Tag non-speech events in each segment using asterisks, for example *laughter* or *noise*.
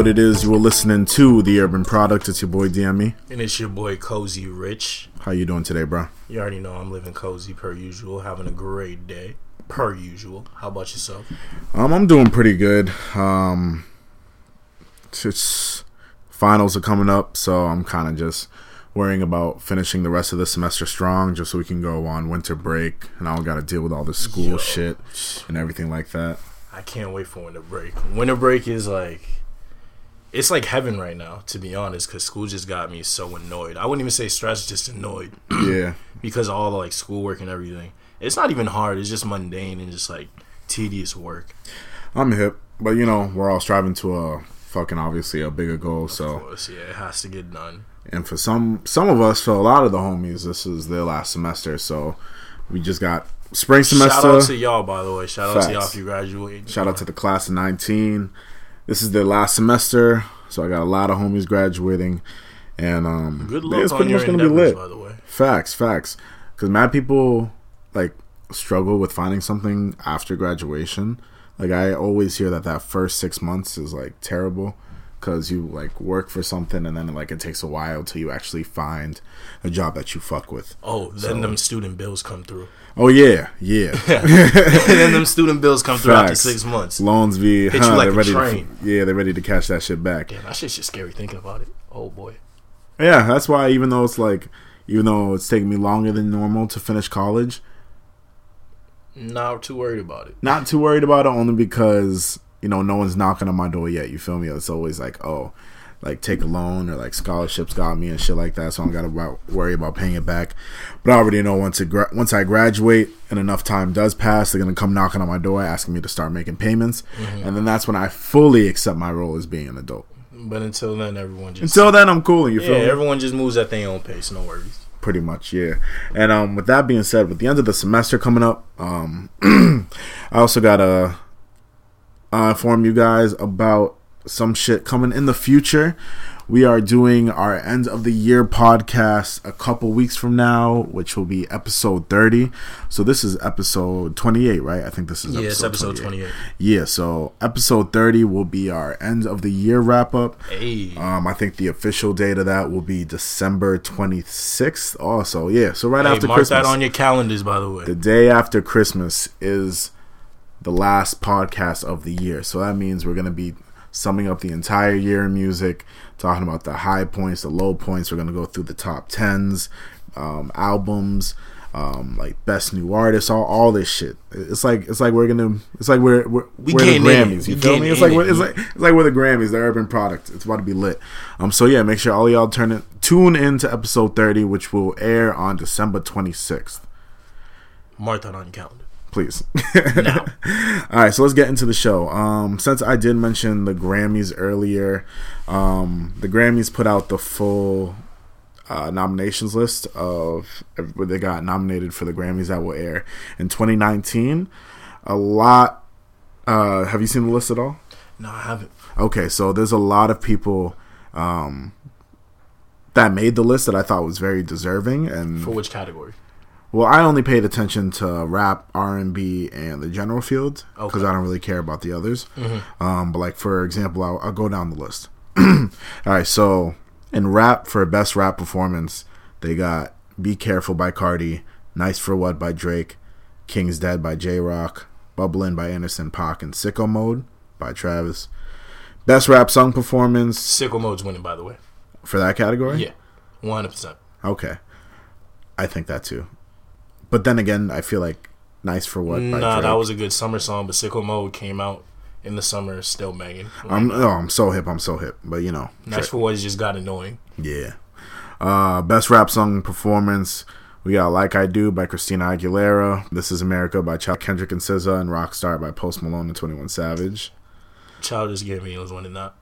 what it is. You are listening to the Urban Product. It's your boy DME. And it's your boy Cozy Rich. How you doing today, bro? You already know I'm living cozy per usual, having a great day per usual. How about yourself? Um, I'm doing pretty good. Um, it's finals are coming up, so I'm kind of just worrying about finishing the rest of the semester strong, just so we can go on winter break, and I don't got to deal with all the school Yo. shit and everything like that. I can't wait for winter break. Winter break is like, it's like heaven right now, to be honest, because school just got me so annoyed. I wouldn't even say stressed, just annoyed *clears throat* yeah, because of all the like schoolwork and everything. It's not even hard. It's just mundane and just like tedious work. I'm hip, but you know we're all striving to a fucking obviously a bigger goal. Of So, course, yeah, it has to get done. and for some some of us, for a lot of the homies, this is their last semester. So, we just got spring semester. Shout out to y'all, by the way. Shout out to y'all Facts. if you graduate. Shout out to the class of 19. This is their last semester, so I got a lot of homies graduating, and um, Good luck it's on pretty your much gonna be lit. by the way. Facts, facts. Because mad people like struggle with finding something after graduation. Like I always hear that that first six months is like terrible because you like work for something and then like it takes a while till you actually find a job that you fuck with. Oh, then them student bills come through. Oh yeah, yeah. *laughs* and *laughs* then them student bills come through after six months. Loans be Hit you like a ready train. to yeah they're ready to cash that shit back. Damn, that shit's just scary thinking about it. Oh boy. Yeah, that's why even though it's like even though it's taking me longer than normal to finish college, Not too worried about it. not too worried about it only because you know no one's knocking on my door yet. You feel me? It's always like oh, like take a loan or like scholarships got me and shit like that. So I don't got to worry about paying it back. But I already know once it gra- once I graduate and enough time does pass, they're gonna come knocking on my door asking me to start making payments, and then that's when I fully accept my role as being an adult. But until then, everyone just Until then, I'm cool. You yeah, feel me? Yeah, everyone just moves at their own pace. No worries. pretty much yeah and um with that being said with the end of the semester coming up um *clears throat* i also gotta uh, inform you guys about some shit coming in the future we are doing our end of the year podcast a couple weeks from now which will be episode 30 so this is episode 28 right i think this is Yeah, episode, episode 28. 28. yeah so episode 30 will be our end of the year wrap up Hey, um, I think the official date of that will be December 26th. Also, yeah. So right hey after mark Christmas, that on your calendars, by the way. the day after Christmas is the last podcast of the year. So that means we're gonna be summing up the entire year in music, talking about the high points, the low points. We're gonna go through the top tens, um, albums. Um, like best new artists, all, all this shit. It's like it's like we're gonna it's like we're we're, We we're the getting in it. Grammys. You We feel me? It's like it. it's like it's like we're the Grammys, the urban product. It's about to be lit. Um, so yeah, make sure all y'all turn it tune in to episode thirty, which will air on December twenty sixth. Mark that on calendar. Please. Now. *laughs* all right, so let's get into the show. Um, since I did mention the Grammys earlier, um, the Grammys put out the full uh, nominations list of what they got nominated for the Grammys that will air in 2019. A lot. Uh, have you seen the list at all? No, I haven't. Okay, so there's a lot of people um, that made the list that I thought was very deserving, and For which category? Well, I only paid attention to rap, R and B, and the general field because Okay. I don't really care about the others. Um, but like for example, I'll, I'll go down the list. *clears throat* All right, so in rap for best rap performance, they got "Be Careful" by Cardi, "Nice for What" by Drake, "King's Dead" by J Rock, "Bubblin'" by Anderson Paak, and "Sicko Mode" by Travis. Best rap song performance Sicko mode's winning, by the way. for that category. Yeah, one hundred percent. Okay. I think that too. But then again, I feel like Nice for What Nah, Drake. that was a good summer song, but Sicko Mode came out in the summer, still banging. I'm oh, I'm so hip, I'm so hip. But you know. Nice for what just got annoying. Yeah. Uh best rap song performance. We got Like I Do by Christina Aguilera. This is America by Child Kendrick and SZA and Rockstar by Post Malone and 21 Savage. Childish Gambino was winning that.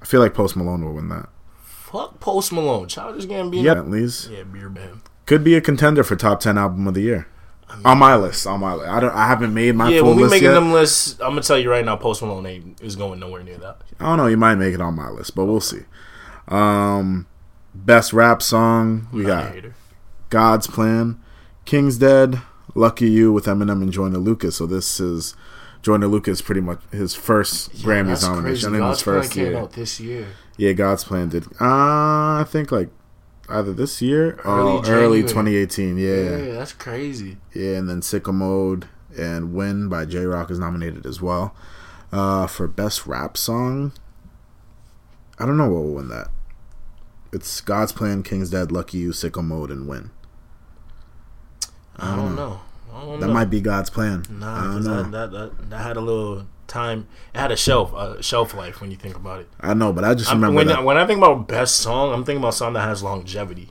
I feel like Post Malone will win that. Fuck Post Malone. Childish Gambino. Yeah, at least Yeah, beer band. Could be a contender for top 10 album of the year. on my list, on my list. I don't I haven't made my Yeah, full when we list making yet. them lists, I'm gonna tell you right now, Post Malone ain't is going nowhere near that. I don't know. You might make it on my list, but we'll see. Um, best rap song we got. God's Plan, King's Dead, Lucky You with Eminem and Joyner Lucas. So this is Joyner Lucas pretty much his first Grammys That's nomination crazy. in his God's Plan first came year. out this year. Yeah, God's Plan did. Uh, I think like either this year Early or early January. 2018. Yeah, Yeah. that's crazy. Yeah, and then Sicko Mode and Win by J Rock is nominated as well. Uh, for Best Rap Song, I don't know what will win that. It's God's Plan, King's Dead, Lucky You, Sicko Mode, and Win. I don't know. I don't That know. might be God's plan. I Nah, don't 'cause know. that, that, that that had a little time. It had a shelf, a shelf life when you think about it. I know, but I just remember when that. when I think about best song, I'm thinking about something that has longevity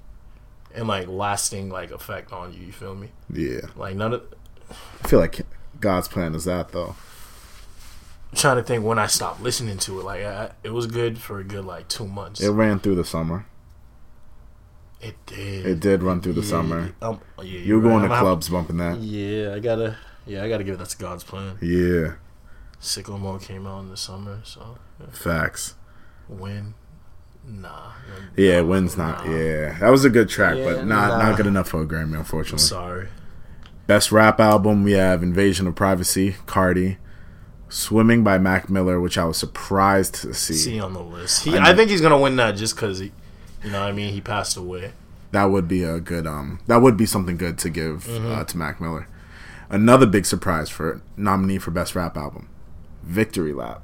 and like lasting like effect on you. You feel me? yeah, Like none of. I feel like God's plan is that though. I'm trying to think when I stopped listening to it. Like I, it was good for a good like two months. It ran through the summer. It did. It did run through the Yeah, summer. Um, yeah, You you're were going right. to I'm clubs bumping that. Yeah, I gotta. Yeah, I gotta give that to God's plan. Yeah, Sicko Mode came out in the summer, so yeah. facts. win. Nah. Yeah, Win's not. Yeah, that was a good track, Yeah, but not nah. not good enough for a Grammy, I'm unfortunately. sorry. Best rap album, we have Invasion of Privacy, Cardi. Swimming by Mac Miller, which I was surprised to see. See on the list. He, I I, think he's gonna win that just because he, you know, what I mean, he passed away. That would be a good um that would be something good to give Mm-hmm. uh, to Mac Miller. Another big surprise for nominee for best rap album. Victory Lap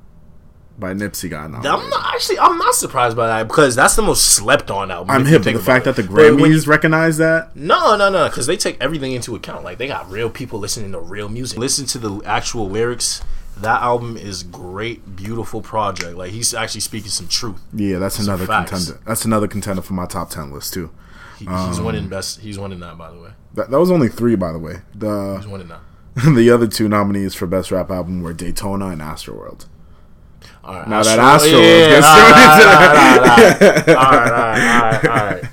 by Nipsey got nominated. I'm not actually. I'm not surprised by that because that's the most slept on album. I'm hip. but think The fact about that the it. When you- Grammys recognize that, No, no, no, because they take everything into account. Like they got real people listening to real music. Listen to the actual lyrics. That album is great, beautiful project. Like he's actually speaking some truth. yeah, that's another contender. That's another contender for my top ten list too. He, Um, he's winning best. He's winning that, by the way. That, that was only three, by the way. The He's winning that. *laughs* the other two nominees for best rap album were Daytona and Astroworld. All right, Now that Astro- Astro yeah, gets all right, *laughs* all right, all right, all right, all right.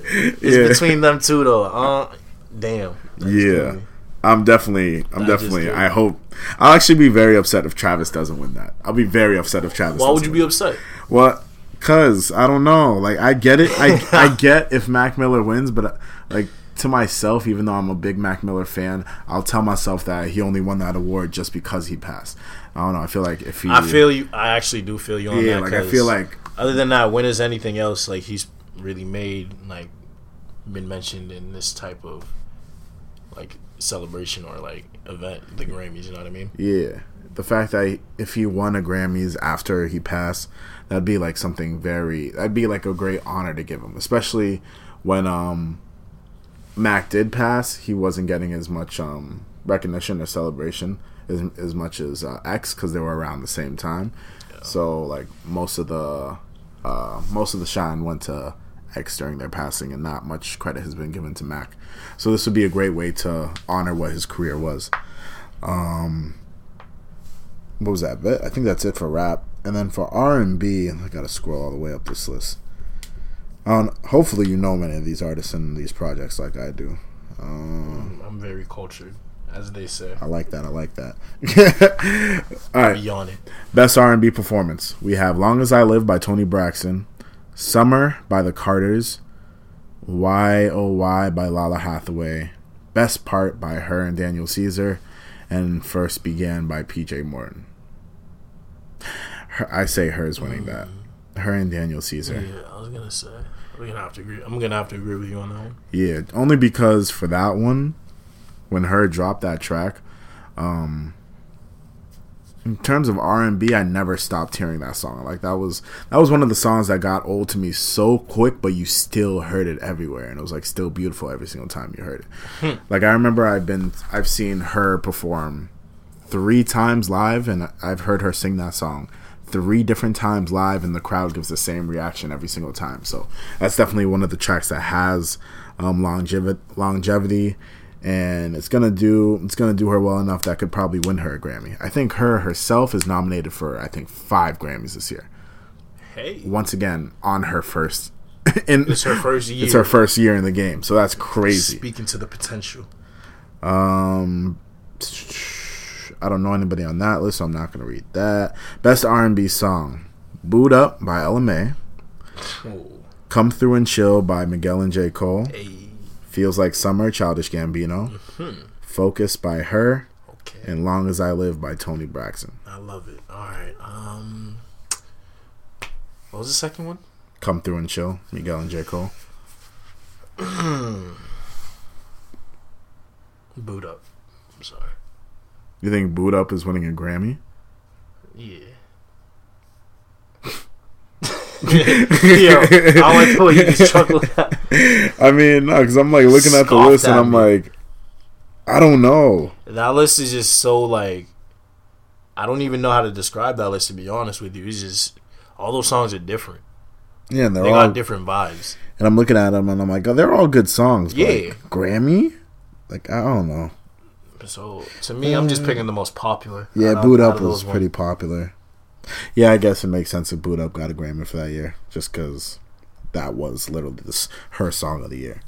It's Yeah. between them two though. Uh, damn. Yeah. I'm definitely, I'm definitely. I hope. I'll actually be very upset if Travis doesn't win that. I'll be very upset if Travis. Why would you be win. upset? Well, cause I don't know. Like I get it. I *laughs* I get if Mac Miller wins, but like to myself, even though I'm a big Mac Miller fan, I'll tell myself that he only won that award just because he passed. I don't know. I feel like if he, I feel you. I actually do feel you on yeah, that. like I feel like other than that, when is anything else like he's really made like been mentioned in this type of like celebration or like event, the Grammys? You know what I mean? Yeah, the fact that if he won a Grammys after he passed, that'd be like something very. That'd be like a great honor to give him, especially when um Mac did pass. He wasn't getting as much um recognition or celebration as as much as uh, X because they were around the same time. So like most of the uh most of the shine went to X during their passing, and not much credit has been given to Mac. So this would be a great way to honor what his career was what was that? bit? I think that's it for rap. And then for R and B, I gotta scroll all the way up this list. Um, hopefully you know many of these artists and these projects like I do. Um, I'm very cultured, as they say. I like that. I like that. *laughs* all right, it. best R and B performance. We have "Long as I Live" by Toni Braxton, "Summer" by the Carters, "Why Oh Why" by Lalah Hathaway, "Best Part" by her and Daniel Caesar, and "First Began" by P.J. Morton. Her, I say hers winning that. Her and Daniel Caesar. Yeah, I was gonna say. We're gonna have to agree. I'm gonna have to agree with you on that one. Yeah, only because for that one, when her dropped that track, um, in terms of R and B, I never stopped hearing that song. Like that was that was one of the songs that got old to me so quick, but you still heard it everywhere, and it was like still beautiful every single time you heard it. like I remember I've been I've seen her perform three times live, and I've heard her sing that song three different times live, and the crowd gives the same reaction every single time. So that's definitely one of the tracks that has um, longevity, longevity, and it's gonna do it's gonna do her well enough that could probably win her a Grammy. I think her herself is nominated for I think five Grammys this year. Hey, Once again, on her first. *laughs* In, it's her first year. it's her first year in the game, so that's crazy. Speaking to the potential. Um, I don't know anybody on that list, so I'm not gonna read that. Best R&B song: "Boo'd Up" by Ella Mai, Oh, "Come Through and Chill" by Miguel and J Cole, hey, "Feels Like Summer" Childish Gambino, Hmm. "Focus" by Her, okay. and "Long as I Live" by Toni Braxton. I love it. All right. Um, what was the second one? "Come Through and Chill," Miguel and J Cole. *clears throat* Boo'd up. You think "Boo'd Up" is winning a Grammy? Yeah. *laughs* Yo, I went you. I mean, no, because I'm like looking at the list and I'm me. like, I don't know. That list is just so like, I don't even know how to describe that list. To be honest with you, it's just all those songs are different. Yeah, and they're They all, got different vibes. and I'm looking at them and I'm like, oh, they're all good songs. But Yeah. like, Grammy? Like, I don't know. So to me, I'm just picking the most popular. Yeah, Boo'd Up was pretty ones. popular. Yeah, I guess it makes sense that Boo'd Up got a Grammy for that year, just because that was literally this, her song of the year.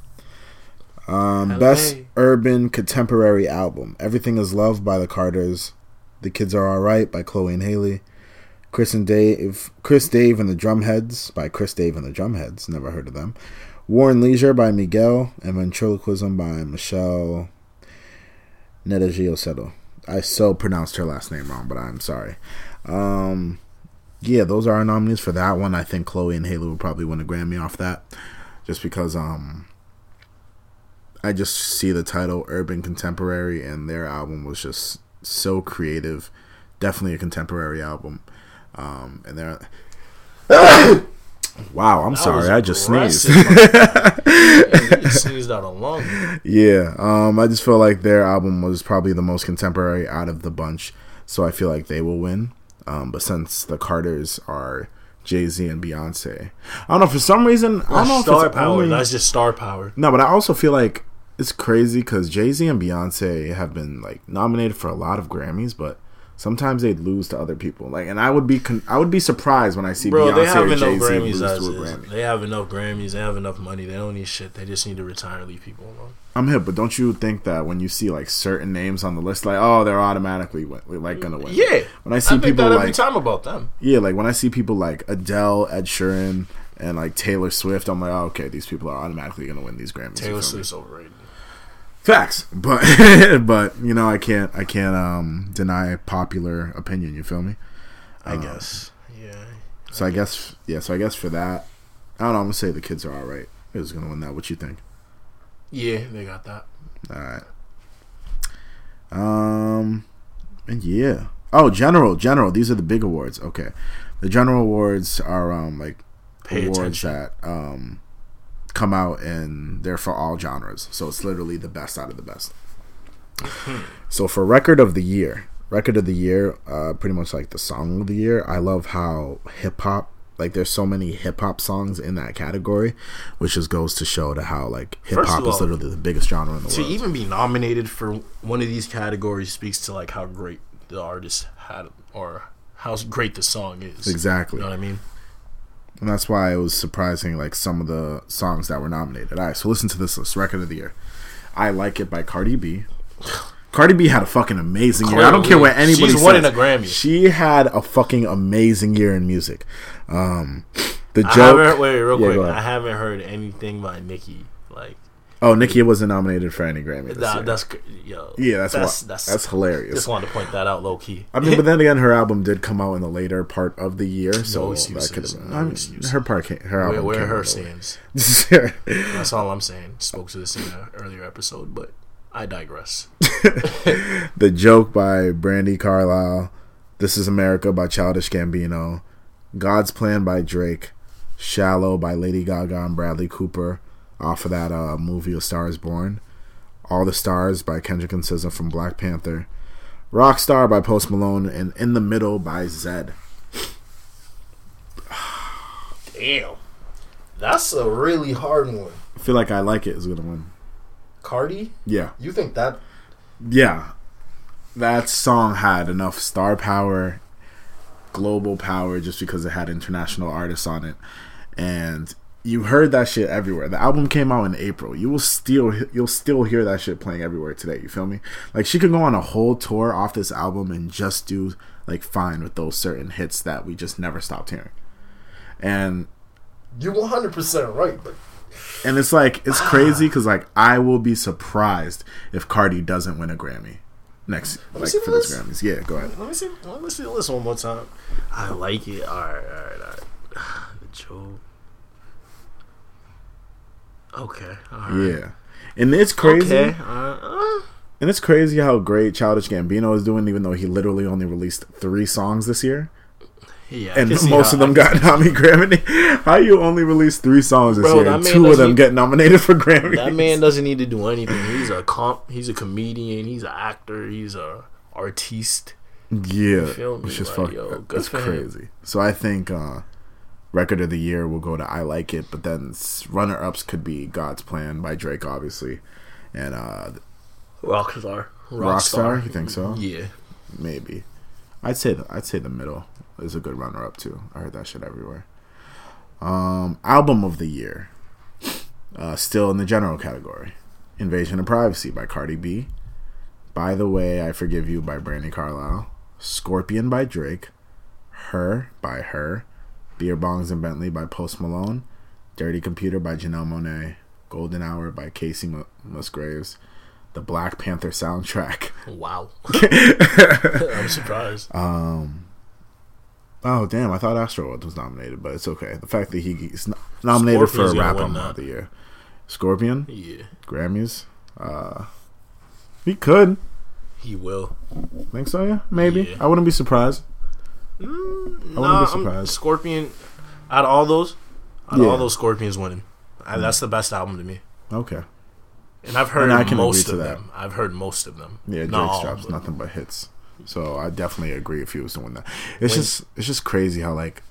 Um, LA. best urban contemporary album: Everything Is Love by the Carters, The Kids Are Alright by Chloe and Halle, Chris and Dave, Chris Dave and the Drumhedz by Chris Dave and the Drumhedz. Never heard of them. War and Leisure by Miguel and Ventriloquism by Michelle Ndegeocello. I so pronounced her last name wrong, but I'm sorry. Um, yeah, those are our nominees for that one. I think Chloe and Halle will probably win a Grammy off that, just because um, I just see the title Urban Contemporary, and their album was just so creative. Definitely a contemporary album. Um, and they're *coughs* *coughs* wow, I'm That sorry, I just sneezed. *laughs* Sneezed out a lung. Yeah, um, I just feel like their album was probably the most contemporary out of the bunch, so I feel like they will win. Um, but since the Carters are Jay Z and Beyonce, I don't know for some reason I don't know star power. only That's just star power. no, but I also feel like it's crazy because Jay Z and Beyonce have been like nominated for a lot of Grammys, but sometimes they'd lose to other people. Like, and I would be con- I would be surprised when I see Bro, Beyonce they have or enough Jay Z Grammys lose to a. Grammy. They have enough Grammys. They have enough money. They don't need shit. They just need to retire and leave people alone. I'm hip, but don't you think that when you see like certain names on the list, like oh, they're automatically win- like gonna win? Yeah. When I see I think people that every like time about them. yeah, like when I see people like Adele, Ed Sheeran, and like Taylor Swift, I'm like, oh, okay, these people are automatically gonna win these Grammys. Taylor? Swift's overrated. Facts, but *laughs* but you know, I can't I can't um deny popular opinion. You feel me? I Um, guess. Yeah. So I guess yeah. So I guess for that, I don't know. I'm gonna say the kids are all right. Who's gonna win that? What you think? Yeah, they got that. All right. Um, and yeah. Oh, general, general. These are the big awards. Okay, the general awards are um like Pay awards attention. that um come out and they're for all genres. So it's literally the best out of the best. so for record of the year, record of the year, uh, pretty much like the song of the year. I love how hip hop. Like there's so many hip hop songs in that category, which just goes to show to how like hip hop is literally the biggest genre in the To world. To even be nominated for one of these categories speaks to like how great the artist had or how great the song is. Exactly. You know what I mean? And that's why it was surprising, like some of the songs that were nominated. All right, so listen to this list: record of the year. I like it by Cardi B. Cardi B had a fucking amazing year. I don't care what Clearly. anybody She's says. winning a Grammy. She had a fucking amazing year in music. Um, the I joke. haven't wait real Yeah, quick. I haven't heard anything by Nicki. Like oh, Nicki wasn't nominated for any Grammy. That, that's yo. yeah, that's that's that's, that's, that's hilarious. Just wanted to point that out, low key. I mean, but then again, her album did come out in the later part of the year, *laughs* so that excuses, could have been. no I mean, her part, came, her album, where came her stands. *laughs* That's all I'm saying. Spoke to this in an earlier episode, but I digress. *laughs* The Joke by Brandi Carlile, This Is America by Childish Gambino, God's Plan by Drake, Shallow by Lady Gaga and Bradley Cooper, off of that uh, movie A Star Is Born, All the Stars by Kendrick and SZA from Black Panther, Rockstar by Post Malone, and In the Middle by Zedd. Damn, that's a really hard one. I feel like I Like it. Is going to win. Cardi, Yeah. you think that? Yeah. That song had enough star power, global power, just because it had international artists on it. And you heard that shit everywhere. The album came out in April. You will still you'll still hear that shit playing everywhere today. You feel me? Like she could go on a whole tour off this album and just do like fine with those certain hits that we just never stopped hearing. And You're 100 percent right, but and it's like it's ah. crazy because like I will be surprised if Cardi doesn't win a Grammy. next me like see for this. Grammys. Yeah, go ahead. Let me see. Let me see the list one more time. I like it. All right, all right, all right. The *sighs* Joe. Okay. All right. Yeah, and it's crazy. Okay. Uh, uh, And it's crazy how great Childish Gambino is doing, even though he literally only released three songs this year, yeah. And most of them got *laughs* Grammy Grammy. How you only released three songs this Bro, year, and two of them get nominated for Grammy? That man doesn't need to do anything. He's a comp. He's a comedian. He's an actor. He's a artiste. yeah, feel me? it's just Like, fuck. yo, good That's him. crazy. So I think uh, record of the year will go to "I Like It," but then runner ups could be "God's Plan" by Drake, obviously, and uh, Rockstar. Rockstar. You think so? Yeah. Maybe. I'd say the, I'd say the middle is a good runner up too. I heard that shit everywhere. Um, album of the year. Uh, still in the general category. Invasion of Privacy by Cardi B. By the Way, I Forgive You by Brandi Carlile. Scorpion by Drake. Her by Her. Beer Bongs and Bentley by Post Malone. Dirty Computer by Janelle Monáe. Golden Hour by Kacey Mu- Musgraves. The Black Panther soundtrack. Wow. *laughs* *laughs* I'm surprised. Um. Oh damn! I thought Astroworld was nominated, but it's okay. The fact that he's nominated Scorpion's for a rap album of the year, Scorpion yeah. Grammys. Uh, he could. He will. Think so? Yeah, maybe. Yeah. I wouldn't be surprised. Mm, I wouldn't nah, be I'm- surprised. Scorpion. Out of all those, out of all those, Scorpions winning. I, that's the best album to me. Okay. And I've heard And I can most agree of to that. them. I've heard most of them. Yeah, Not Drake's all, drops nothing but hits. So I definitely agree if he was to win that. It's When- just it's just crazy how like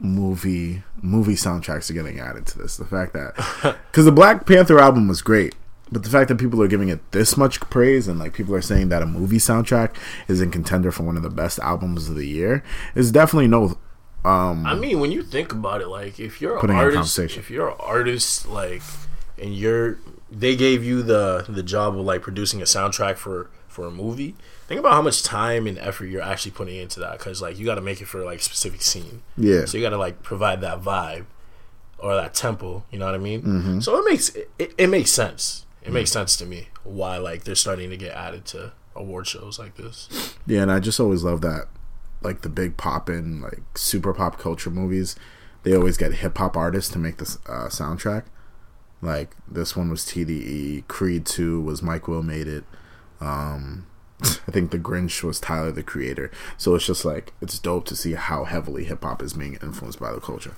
movie movie soundtracks are getting added to this. The fact that *laughs* because the Black Panther album was great, but the fact that people are giving it this much praise and like people are saying that a movie soundtrack is in contender for one of the best albums of the year is definitely no. Um, I mean, when you think about it, like if you're an artist, if you're an artist, like, and you're, they gave you the the job of like producing a soundtrack for for a movie. Think about how much time and effort you're actually putting into that, because like you got to make it for like a specific scene. yeah, So you got to like provide that vibe or that tempo. You know what I mean? Mm-hmm. So it makes it, it, it makes sense. It makes sense to me why like they're starting to get added to award shows like this. Yeah, and I just always love that, like the big pop in like super pop culture movies, they always get hip hop artists to make this uh, soundtrack. Like this one was TDE, Creed Two was Mike Will made it. Um, *laughs* I think The Grinch was Tyler the Creator. So it's just like it's dope to see how heavily hip hop is being influenced by the culture.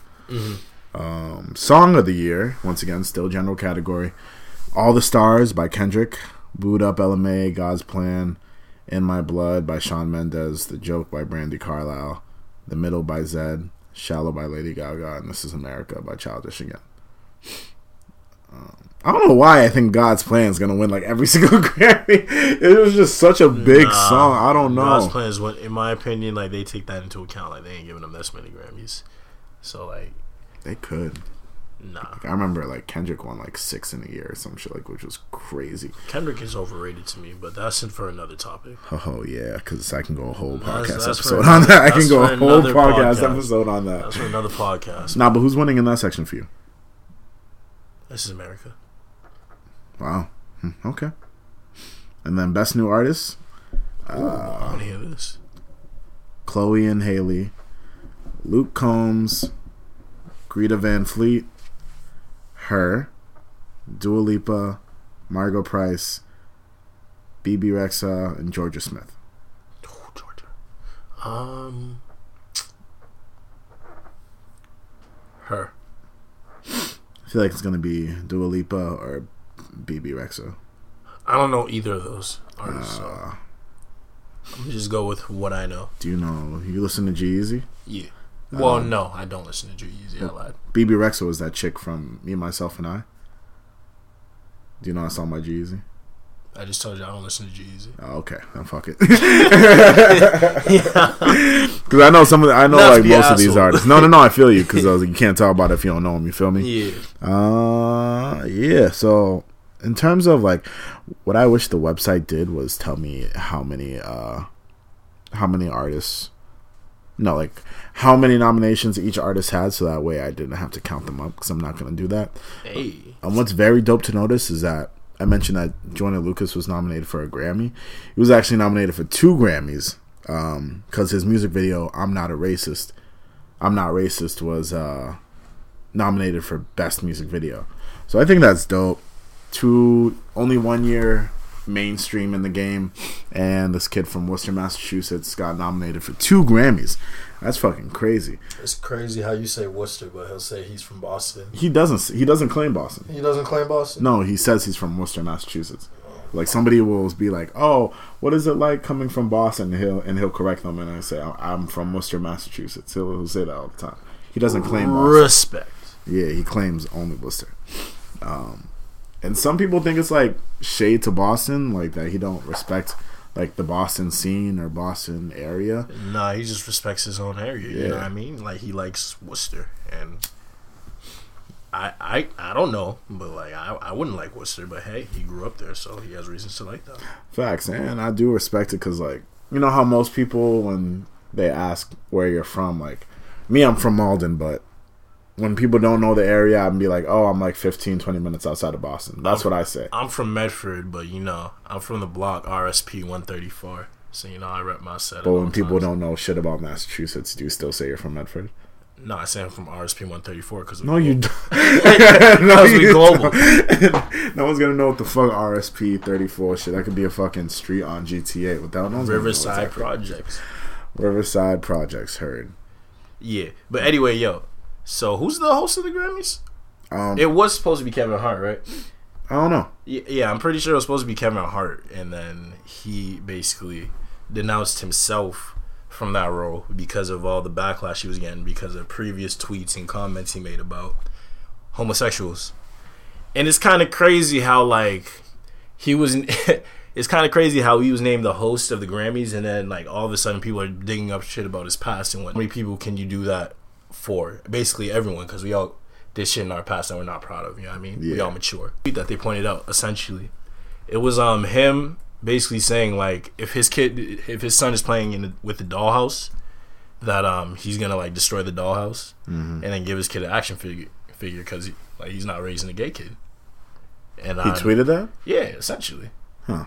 Um, song of the year, once again, still general category. All the Stars by Kendrick, Boo'd Up Ella Mai, God's Plan, In My Blood by Shawn Mendes, The Joke by Brandi Carlile, The Middle by Zedd, Shallow by Lady Gaga, and This Is America by Childish again. Um, I don't know why I think God's Plan is gonna win like every *laughs* single Grammy. It was just such a big Nah, song. I don't know. God's plan is what, in my opinion, like they take that into account. Like they ain't giving them this many Grammys. So like, They could. Nah. I remember like Kendrick won like six in a year or some shit like, which was crazy. Kendrick is overrated to me, but that's in for another topic. Oh yeah, because I can go a whole That's- podcast that's episode on that. I can go a whole podcast, podcast. episode on that. That's for another podcast. Nah, but who's winning in that section for you? This is America. Wow. Hmm, Okay. And then best new artist, I want to hear this. Chloe and Halle, Luke Combs, Greta Van Fleet, her, Dua Lipa, Margo Price, Bebe Rexha, and Jorja Smith. Oh, Jorja. Um, her. I feel like it's gonna be Dua Lipa or Bebe Rexha. I don't know either of those artists. so Uh, I'm just go with what I know. do you know? You listen to G Easy? Yeah. Well, Um, no, I don't listen to G-Eazy. I lied. Bebe Rexha was that chick from Me, Myself, and I. Do you know I saw my Easy? I just told you I don't listen to G-Eazy. Oh, okay, then fuck it. *laughs* Because I know some of the, I know Not like most of these artists. No, no, no. I feel you because like, you can't talk about it if you don't know them. You feel me? Yeah. Uh, yeah. So in terms of like what I wish the website did was tell me how many uh how many artists no like how many nominations each artist had so that way I didn't have to count them up because I'm not gonna do that. Hey. And what's very dope to notice is that I mentioned that Joyner Lucas was nominated for a Grammy. He was actually nominated for two Grammys because his music video "I'm Not a Racist," "I'm Not Racist" was uh, nominated for Best Music Video. So I think that's dope. Two only one year mainstream in the game, and this kid from Worcester, Massachusetts, got nominated for two Grammys. That's fucking crazy. It's crazy how you say Worcester, but he'll say he's from Boston. He doesn't. He doesn't claim Boston. He doesn't claim Boston. No, he says he's from Worcester, Massachusetts. Like somebody will be like, "Oh, what is it like coming from Boston?" And he'll and he'll correct them, and I say, "I'm from Worcester, Massachusetts." He'll, he'll say that all the time. He doesn't claim Boston. Respect. Yeah, he claims only Worcester. Um, and some people think it's like shade to Boston, like that he don't respect like the Boston scene or Boston area. Nah, he just respects his own area. You know what I mean? Like he likes Worcester, and I I I don't know, but like I I wouldn't like Worcester, but hey, he grew up there, so he has reasons to like that. Facts, and I do respect it because, like, you know how most people when they ask where you're from, like, me, I'm from Malden, but when people don't know the area, I'd be like, oh, I'm like 15, 20 minutes outside of Boston. That's what I say. I'm from Medford, but you know I'm from the block RSP 134, so you know I rep my set. But when people don't know shit about Massachusetts, do you still say you're from Medford? no, I say I'm from RSP 134 because No, you don't. no, you global. don't. *laughs* *laughs* *laughs* no one's gonna know what the fuck RSP 34 shit. That could be a fucking street on GTA without no one's gonna know Riverside. Projects. Riverside Projects heard. Yeah, but anyway, yo. So who's the host of the Grammys? Um, It was supposed to be Kevin Hart, right? I don't know. Yeah, I'm pretty sure it was supposed to be Kevin Hart, and then he basically denounced himself from that role because of all the backlash he was getting because of previous tweets and comments he made about homosexuals. And it's kind of crazy how like he was. *laughs* it's kind of crazy how he was named the host of the Grammys, and then like all of a sudden people are digging up shit about his past and what. How many people can you do that for? Basically everyone, because we all did shit in our past that we're not proud of. You know what I mean? We all mature. That they pointed out essentially, it was um him basically saying like if his kid, if his son is playing in the, with the dollhouse, that um he's gonna like destroy the dollhouse and then give his kid an action figure figure because he, like he's not raising a gay kid. And He I, tweeted that. yeah, essentially. Huh.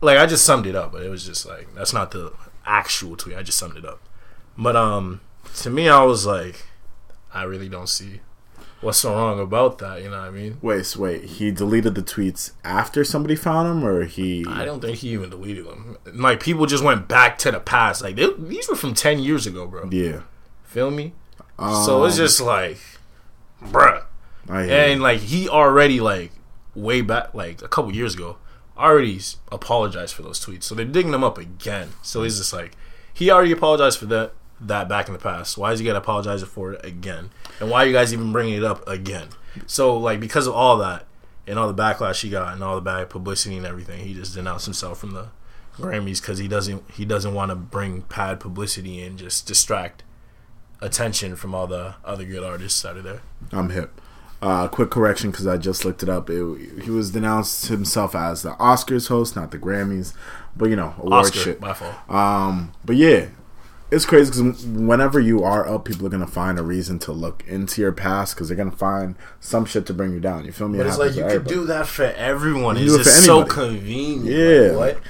Like I just summed it up, but it was just like that's not the actual tweet. I just summed it up. But um, to me, I was like, I really don't see what's so wrong about that. You know what I mean? Wait, so wait. He deleted the tweets after somebody found him, or he? I don't think he even deleted them. Like people just went back to the past. Like they, these were from ten years ago, bro. Yeah. Feel me? so it's Um, just like, bruh. I hear And like he already like way back like a couple years ago already apologized for those tweets. So they're digging them up again. So he's just like he already apologized for that that back in the past. Why is he gonna apologize for it again? And why are you guys even bringing it up again? So like because of all that and all the backlash he got and all the bad publicity and everything, he just denounced himself from the Grammys because he doesn't he doesn't want to bring bad publicity and just distract attention from all the other good artists out are there. I'm hip. Uh, quick correction because I just looked it up. It, he was denounced himself as the Oscars host, not the Grammys, but you know, award Oscar, shit. my fault. Um, but yeah, it's crazy because whenever you are up, people are gonna find a reason to look into your past because they're gonna find some shit to bring you down. You feel me? But It it's like you could do that for everyone. You It's it just so convenient. Yeah. Like, what?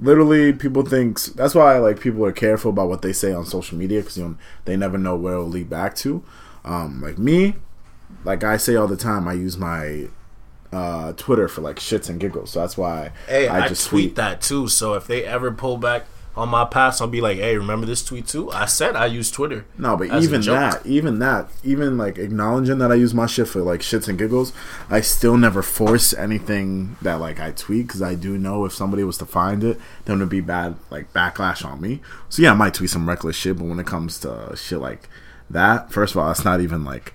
literally people think that's why like people are careful about what they say on social media because you know they never know where it'll lead back to um like me like i say all the time i use my uh twitter for like shits and giggles so that's why Hey, I, just tweet, that too. So if they ever pull back on my past, I'll be like, "Hey, remember this tweet too? I said I use Twitter." no but even that even that even like acknowledging that i use my shit for like shits and giggles i still never force anything that like i tweet because i do know if somebody was to find it then it'd be bad like backlash on me so yeah i might tweet some reckless shit but when it comes to shit like that first of all that's not even like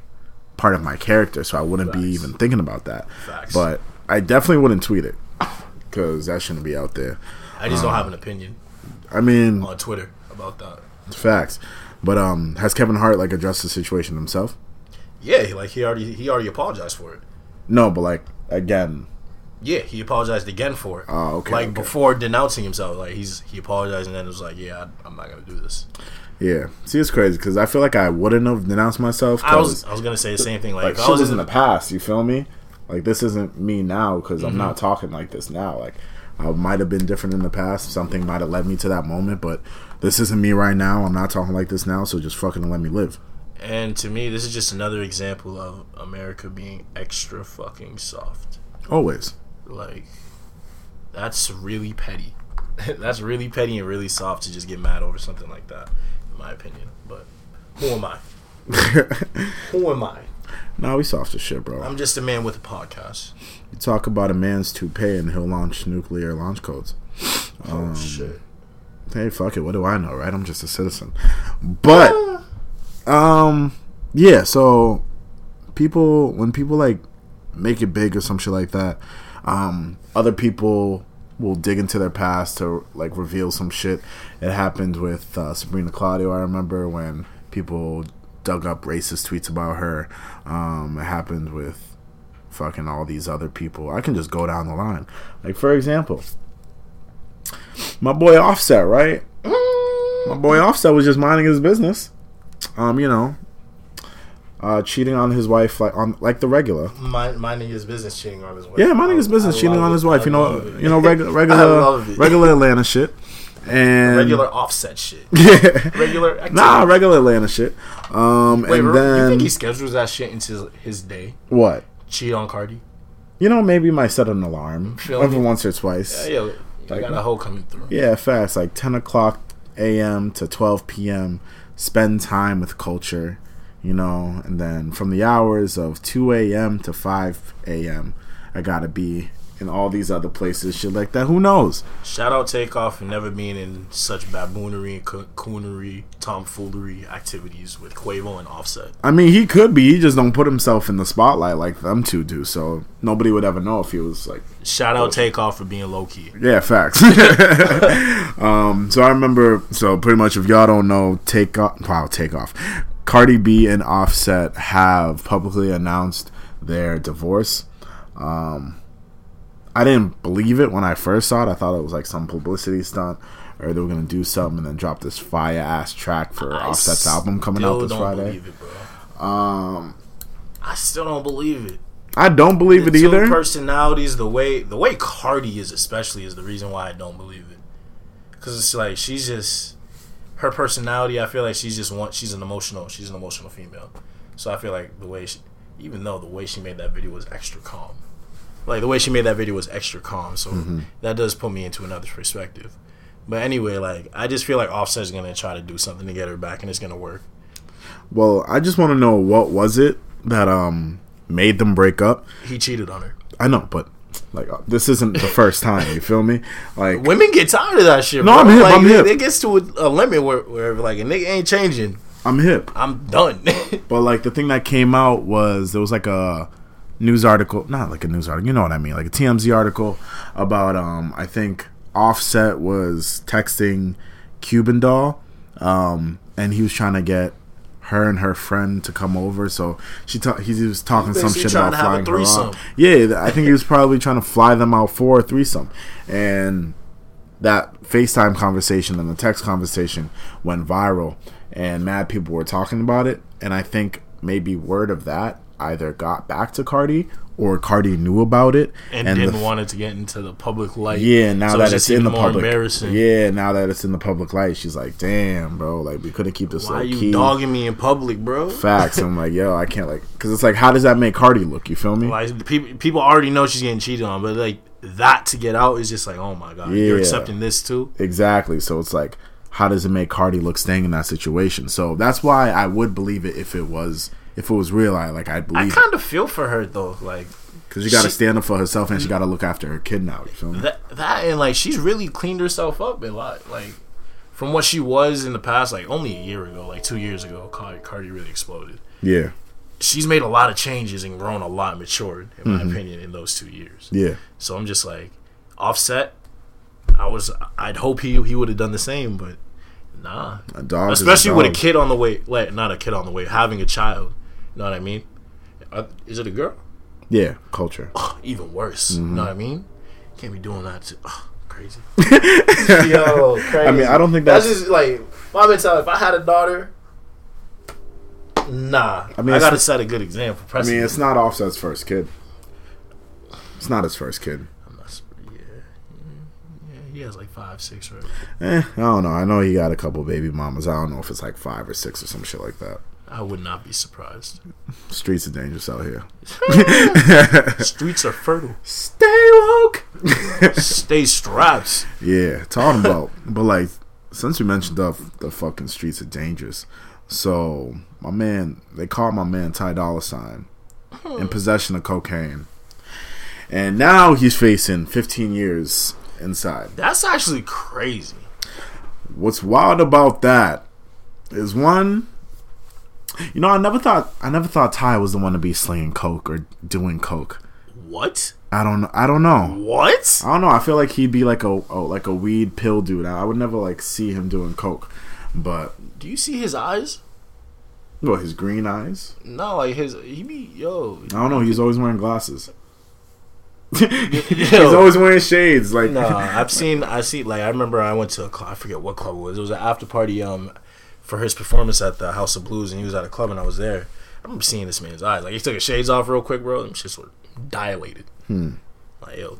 part of my character so i wouldn't be even thinking about that Facts. but i definitely wouldn't tweet it because that shouldn't be out there I just don't um, have an opinion i mean on Twitter about that. facts but um has kevin hart like addressed the situation himself Yeah, like he already he already apologized for it. no but like again Yeah, he apologized again for it. Oh, okay, Like okay. before denouncing himself, like he's he apologized and then it was like, "Yeah, I, I'm not gonna do this." Yeah, see, it's crazy because I feel like I wouldn't have denounced myself. I was I was gonna say the same thing. Like, like shit was in in the past. You feel me? Like this isn't me now because I'm not talking like this now. Like I might have been different in the past. Something might have led me to that moment, but this isn't me right now. I'm not talking like this now. So just fucking let me live. And to me, this is just another example of America being extra fucking soft. Always. Like, that's really petty. *laughs* that's really petty and really soft to just get mad over something like that, in my opinion. But who am I? *laughs* who am I? Nah, we soft as shit, bro. I'm just a man with a podcast. You talk about a man's toupee and he'll launch nuclear launch codes. Oh shit. Hey, fuck it. What do I know, right? I'm just a citizen. But, um, yeah. So, people when people like make it big or some shit like that, um, other people will dig into their past to like reveal some shit. It happened with uh, Sabrina Claudio. I remember when people dug up racist tweets about her. Um, it happened with fucking all these other people. I can just go down the line. Like for example, my boy Offset, right? My boy Offset was just minding his business. Um, you know, uh, cheating on his wife like on like the regular. Mind, minding his business, cheating on his wife. Yeah, minding his business, I cheating on his wife. You know, you know, *laughs* reg- I regular, regular Atlanta shit. And regular offset shit. *laughs* yeah, Regular. Activity. nah, regular Atlanta shit. Um, Wait, and you then think he schedules that shit into his day? what? Cheat on Cardi? You know, maybe might set an alarm Feel every me? once or twice. Yeah, you Like- got a hoe coming through. Yeah, fast. Like 10 o'clock a.m. to 12 p.m. Spend time with culture, you know, and then from the hours of 2 a.m. to 5 a.m., I gotta be in all these other places, shit like that. Who knows? Shout out Takeoff for never being in such baboonery and coonery, tomfoolery activities with Quavo and Offset. I mean, he could be. He just don't put himself in the spotlight like them two do. So nobody would ever know if he was like Shout out Takeoff for being low key. Yeah, facts. *laughs* um, so I remember. So pretty much, if y'all don't know, take off. Wow, take off. Cardi B and Offset have publicly announced their divorce. Um, I didn't believe it when I first saw it. I thought it was like some publicity stunt, or they were gonna do something and then drop this fire ass track for I Offset's album coming out this don't Friday. Believe it, bro. Um, I still don't believe it. I don't believe The it two either. personalities, the way the way Cardi is, especially, is the reason why I don't believe it. Because it's like she's just her personality. I feel like she's just one. She's an emotional. She's an emotional female. So I feel like the way she, even though the way she made that video was extra calm, like the way she made that video was extra calm. So Mm-hmm. that does put me into another perspective. But anyway, like I just feel like Offset's gonna try to do something to get her back, and it's gonna work. well, I just want to know what was it that um made them break up. He cheated on her. I know, but like uh, this isn't the first time. You feel me? Like Women get tired of that shit. No, bro. I'm hip, Like, I'm it, hip. it gets to a, a limit where, where like a nigga ain't changing. I'm hip, I'm done. *laughs* but like the thing that came out was there was like a news article, not like a news article, you know what I mean, like a TMZ article about um I think Offset was texting Cuban Doll, um, and he was trying to get her and her friend to come over. So she ta- he was talking some shit about to have a flying her threesome. out. Yeah, I think he was probably trying to fly them out for a threesome, and that FaceTime conversation and the text conversation went viral, and mad people were talking about it. And I think maybe word of that either got back to Cardi or Cardi knew about it and, the didn't f- want it to get into the public light. yeah, now So that it's in the more public, embarrassing. yeah, now that it's in the public light, she's like, "Damn, bro, like we couldn't keep this Why you key." dogging me in public, bro? Facts. I'm like, yo, I can't like, because it's like, how does that make Cardi look? You feel me? Like people, people already know she's getting cheated on, but like that to get out is just like, oh my god, you're accepting this too. Exactly. So it's like, how does it make Cardi look staying in that situation? So that's why I would believe it if it was if it was real. I like I'd I believe kind of feel for her though, like because you got to stand up for herself and she got to look after her kid now. You that that and like she's really cleaned herself up a lot like from what she was in the past like only a year ago like two years ago cardi, cardi really exploded Yeah. she's made a lot of changes and grown a lot matured in Mm-hmm. my opinion in those two years Yeah. so i'm just like offset i was i'd hope he he would have done the same but nah A dog, is especially with a kid on the way like not a kid on the way having a child know what i mean uh, is it a girl Yeah, culture. even worse. Mm-hmm. You know what I mean? Can't be doing that. To, ugh, crazy. *laughs* Yo, crazy. I mean, I don't think that's, that's- just like my mentality. If I had a daughter, nah. I I mean, mean, I gotta set a good example. I mean, it's not Offset's first kid. It's not his first kid. Not. Yeah, yeah. He has like five, six, right? Eh, I don't know. I know he got a couple baby mamas. I don't know if it's like five or six or some shit like that. I would not be surprised. Streets are dangerous out here. *laughs* Streets are fertile. Stay woke. *laughs* Stay strapped. Yeah, talking about. But like, since we mentioned the the fucking streets are dangerous, so my man, they caught my man Ty Dolla Sign in possession of cocaine, and now he's facing 15 years inside. That's actually crazy. What's wild about that is one. You know, I never thought I never thought Ty was the one to be slinging coke or doing coke. What? I don't know. I don't know. What? I don't know. I feel like he'd be like a, a like a weed pill dude. I would never like see him doing coke, but Do you see his eyes? well, his green eyes. No, like his. He be yo. I don't know. He's always wearing glasses. *laughs* he's always wearing shades. Like No, I've seen. I see. Like I remember, I went to a club. I forget what club it was. It was an after party. Um, for his performance at the House of Blues, and he was at a club, and I was there. I remember seeing this man's eyes. Like he took his shades off real quick, bro. Them shits were dilated. Hmm. Like yo,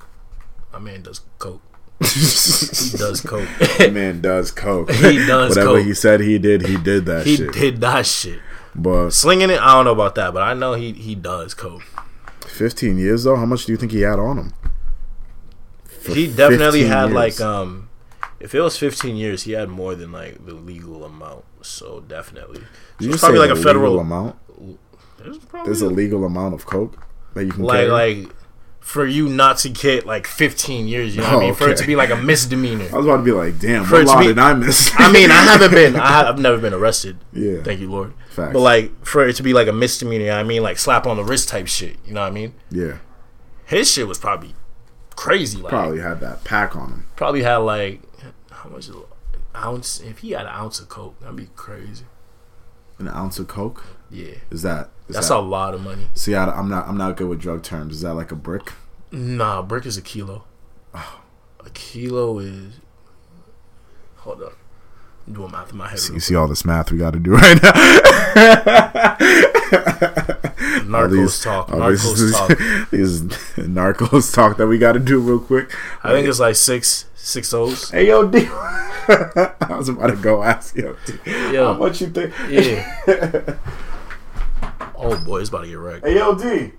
my man does coke. *laughs* He does coke. man does coke. He does Whatever coke. he said he did, he did that he shit. did that shit. But Slinging it, I don't know about that, but I know he he does coke. 15 years though, how much do you think he had on him? For he definitely had years. like um if it was 15 years he had more than like the legal amount so definitely so you it's probably like a federal amount. there's There's a legal amount of coke that you can like carry. like for you not to get like 15 years you know what Oh, i mean for it to be like a misdemeanor *laughs* I was about to be like, damn, For what law be- did I miss? i mean i haven't been I *laughs* have, i've never been arrested yeah, thank you lord Facts. but like for it to be like a misdemeanor you know what i mean like slap on the wrist type shit you know what i mean yeah, his shit was probably crazy like probably had that pack on him. probably had like how much is it? Ounce if he had an ounce of coke that'd be crazy An ounce of coke yeah is that? Is That's that, a lot of money. See, I, I'm not. I'm not good with drug terms. Is that like a brick? Nah, brick is a kilo. Oh. A kilo is. Hold on. I'm doing math in my head. You see all this math we got to do right now. *laughs* Narcos these- talk. Narcos *laughs* these, talk. *laughs* these narcos talk that we got to do real quick. I think it's like six six O's. Hey yo, D. *laughs* I was about to go ask yo, D. How much you think? yeah. *laughs* Oh boy, it's about to get wrecked. Hey yo, D.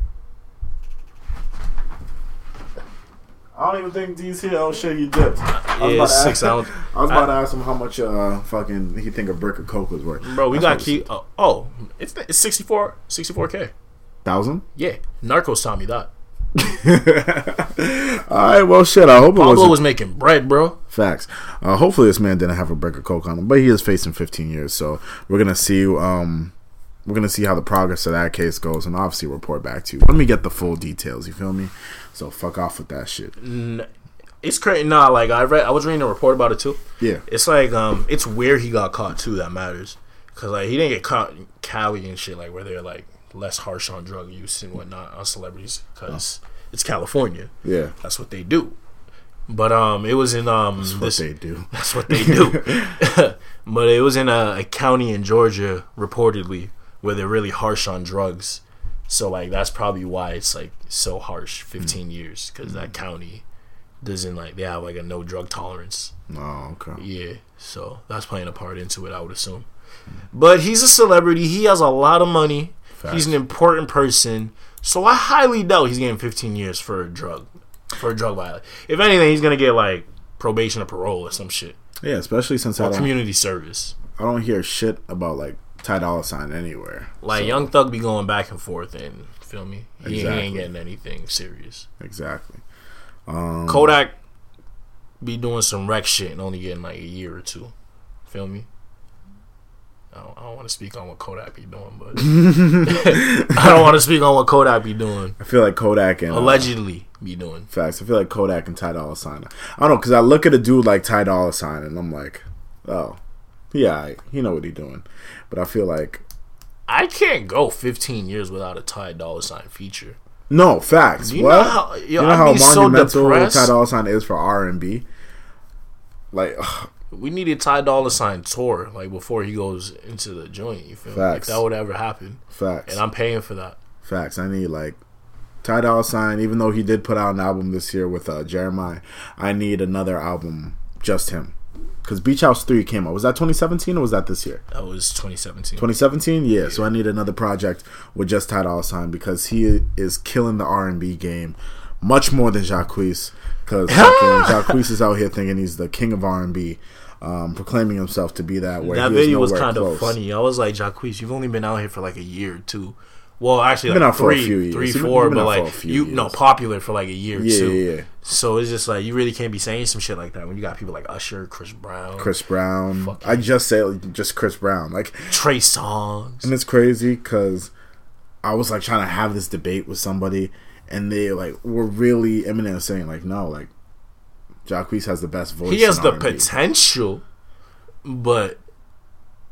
I don't even think D's here. Oh shit, he dipped. Yeah, six ask- ounce. I was about to ask him how much uh fucking he think a brick of coke was worth. Bro, we got key. Oh, oh, it's it's 64 64k. thousand. Yeah, Narcos taught me that. *laughs* All right, well, shit. I hope it Pablo wasn't was making bread, bro. facts. Uh, hopefully, this man didn't have a brick of coke on him, but he is facing 15 years. So we're gonna see. Um, we're gonna see how the progress of that case goes, and obviously report back to you. Let me get the full details. You feel me? So fuck off with that shit. N- It's crazy. Nah, like I read, I was reading a report about it too. Yeah, It's like um, it's where he got caught too that matters, cause like he didn't get caught in Cali and shit like where they're like less harsh on drug use and whatnot on celebrities, cause it's California. yeah. That's what they do. But um, it was in um, That's what this, they do. *laughs* that's what they do. *laughs* *laughs* but it was in a, a county in Georgia, reportedly, where they're really harsh on drugs. So like that's probably why it's like so harsh, fifteen years, because that county doesn't like they have like a no drug tolerance. Oh, okay. Yeah, so that's playing a part into it, I would assume. But he's a celebrity. He has a lot of money. He's an important person. So I highly doubt he's getting 15 years for a drug, for a drug violation. If anything, he's gonna get like probation or parole or some shit, Yeah, especially since I or don't, community service. I don't hear shit about like Ty Dolla Sign anywhere. Like So, Young Thug be going back and forth, and feel me, he, he Exactly. ain't getting anything serious. exactly. Um, Kodak be doing some wreck shit and only getting like a year or two. Feel me? I don't, don't want to speak on what Kodak be doing, but *laughs* I don't want to speak on what Kodak be doing. I feel like Kodak and uh, Allegedly be doing. Facts. I feel like Kodak and Ty Dolla Sign. I don't know because I look at a dude like Ty Dolla Sign and I'm like, oh, yeah, he know what he doing. But I feel like I can't go 15 years without a Ty Dolla Sign feature. no facts. You what? know how- yo, you know I'd how so monumental depressed. Ty Dolla Sign is for R and B. Like, ugh, We needed Ty Dolla Sign tour like before he goes into the joint. You feel me? If Facts. that would ever happen, facts. and I'm paying for that. facts. I need like Ty Dolla Sign, even though he did put out an album this year with uh, Jeremih, I need another album just him. Because Beach House Three came out. Was that 2017 or was that this year? That was 2017. 2017. Yeah. So I need another project with just Ty Dolla Sign because he is killing the R and B game much more than Jacquees. Because *laughs* Jacquees is out here thinking he's the king of R and B. Um, proclaiming himself to be that. Where that video was kind of funny. I was like, Jacquees, you've only been out here for like a year or two. Well, actually, Been like out for a three, few years. three, been- four, been but like you no popular for like a year or Yeah, two. yeah, yeah. So it's just like you really can't be saying some shit like that when you got people like Usher, Chris Brown, Chris Brown. I just say just Chris Brown. Like, Trey Songz. and it's crazy because I was like trying to have this debate with somebody, and they like were really Eminem saying like, no, like Jacquees has the best voice. He has the R&B. potential, but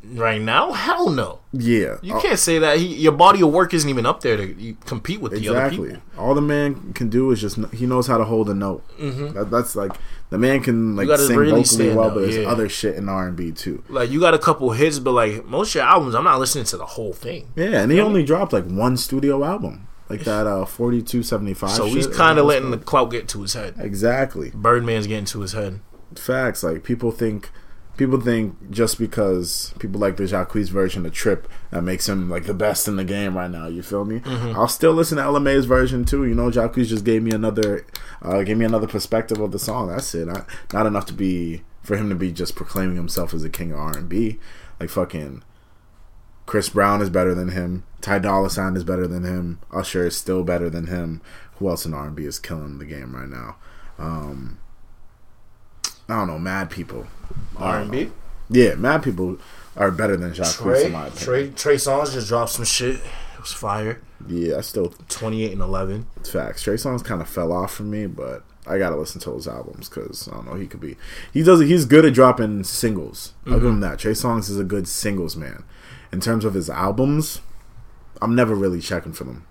right now, hell no. Yeah, You Uh, can't say that. He, your body of work isn't even up there to compete with the other people. All the man can do is just he knows how to hold a note. That, that's like the man can like sing really vocally well, out, but there's yeah. other shit in R and B too. Like you got a couple hits, but like most of your albums, I'm not listening to the whole thing. Yeah, and he only dropped like one studio album, like that uh forty two seventy five. So he's kind of letting the clout get to his head. exactly Birdman's getting to his head. facts. Like people think, people think just because people like the Jacquees version of Trip that makes him like the best in the game right now. You feel me? Mm-hmm. I'll still listen to Ella Mai's version too. You know, Jacquees just gave me another, uh, gave me another perspective of the song. That's it. I, not enough to be for him to be just proclaiming himself as a king of R and B. Like fucking. Chris Brown is better than him. Ty Dolla Sign is better than him. Usher is still better than him. Who else in R and B is killing the game right now? Um, I don't know. Mad people. R and B. Yeah, mad people are better than Jacquees Trey, in my opinion. Trey, Trey Songz just dropped some shit. It was fire. Yeah, I still 28 and 11. facts. Trey Songz kind of fell off for me, but I gotta listen to his albums because I don't know. He could be. He does. He's good at dropping singles. I'll give him that. Trey Songz is a good singles man. In terms of his albums, I'm never really checking for them.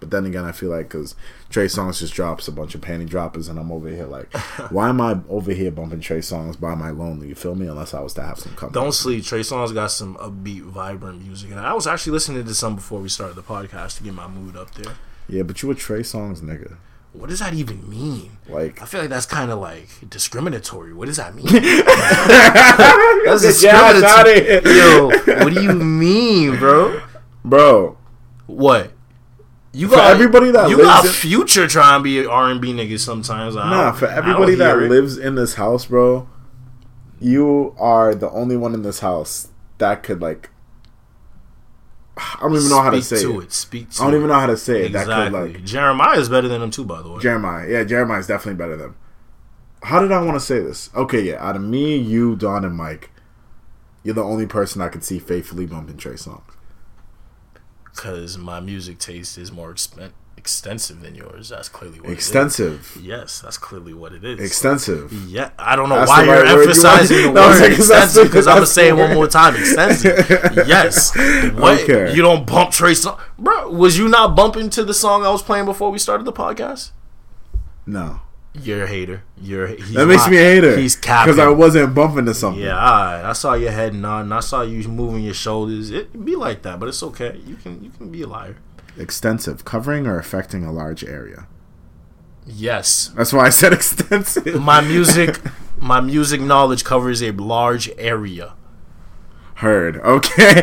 But then again, I feel like because Trey Songz just drops a bunch of panty droppers, and I'm over here like, *laughs* why am I over here bumping Trey Songz by my lonely? You feel me? Unless I was to have some company. Don't sleep. Trey Songz got some upbeat, vibrant music. And I was actually listening to some before we started the podcast to get my mood up there. Yeah, but you a Trey Songz nigga. What does that even mean? Like I feel like that's kind of like discriminatory. What does that mean? *laughs* that's discriminatory. Yo, what do you mean, bro? bro. What? You For everybody that you got in- future trying to be R and B niggas sometimes. I Nah, for everybody that lives in this house, bro, you are the only one in this house that could like. I don't even know how to say to it. it. Speak to I don't even know how to say it. That could Exactly. like Jeremih is better than him too, by the way. Jeremih. Yeah, Jeremih is definitely better than. him. How did I want to say this? Okay, yeah. Out of me, you, Don, and Mike, you're the only person I could see faithfully bumping Trey Songz. Because my music taste is more expen- extensive than yours. That's clearly what It Extensive. Yes, that's clearly what it is. extensive. yeah, I don't know That's why you're right word you emphasizing the word like, extensive because I'm gonna say it one more time. Extensive. *laughs* yes. What? Okay. You don't bump Trey song, bro? Was you not bumping to the song I was playing before we started the podcast? No, You're a hater. You're he's that makes li- me a hater. He's capping. because I wasn't bumping to something. Yeah, alright. I saw your head nodding. I saw you moving your shoulders. It be like that, but it's okay. You can you can be a liar. Extensive, covering or affecting a large area. Yes, That's why I said *laughs* extensive. my music, my music knowledge covers a large area. Heard. Okay.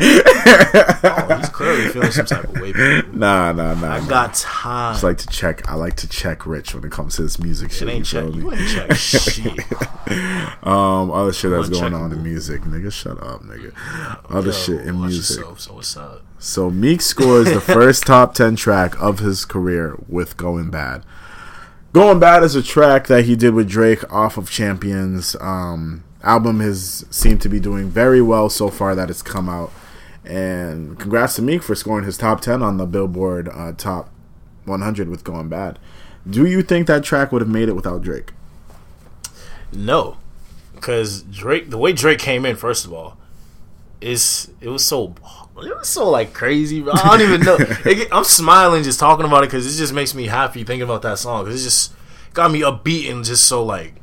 Oh, he's clearly feeling some type of way. baby. nah, nah, nah. I nah. got time. just like to check. I like to check Rich when it comes to this music shit. it ain't you check. You ain't check shit. *laughs* Um, other shit that's going on in music, nigga. Shut up, nigga. Other Yo, shit in music. yourself, so what's up? So Meek scores the first top ten track of his career with "Going Bad." "Going Bad" is a track that he did with Drake off of Champions. Um, album has seemed to be doing very well so far that it's come out. And congrats to Meek for scoring his top ten on the Billboard uh, Top 100 with "Going Bad." Do you think that track would have made it without Drake? No, because Drake, the way Drake came in, first of all, is it was so it was so like crazy. Bro. I don't even know. *laughs* It- I'm smiling just talking about it because it just makes me happy thinking about that song because it just got me upbeat and just so like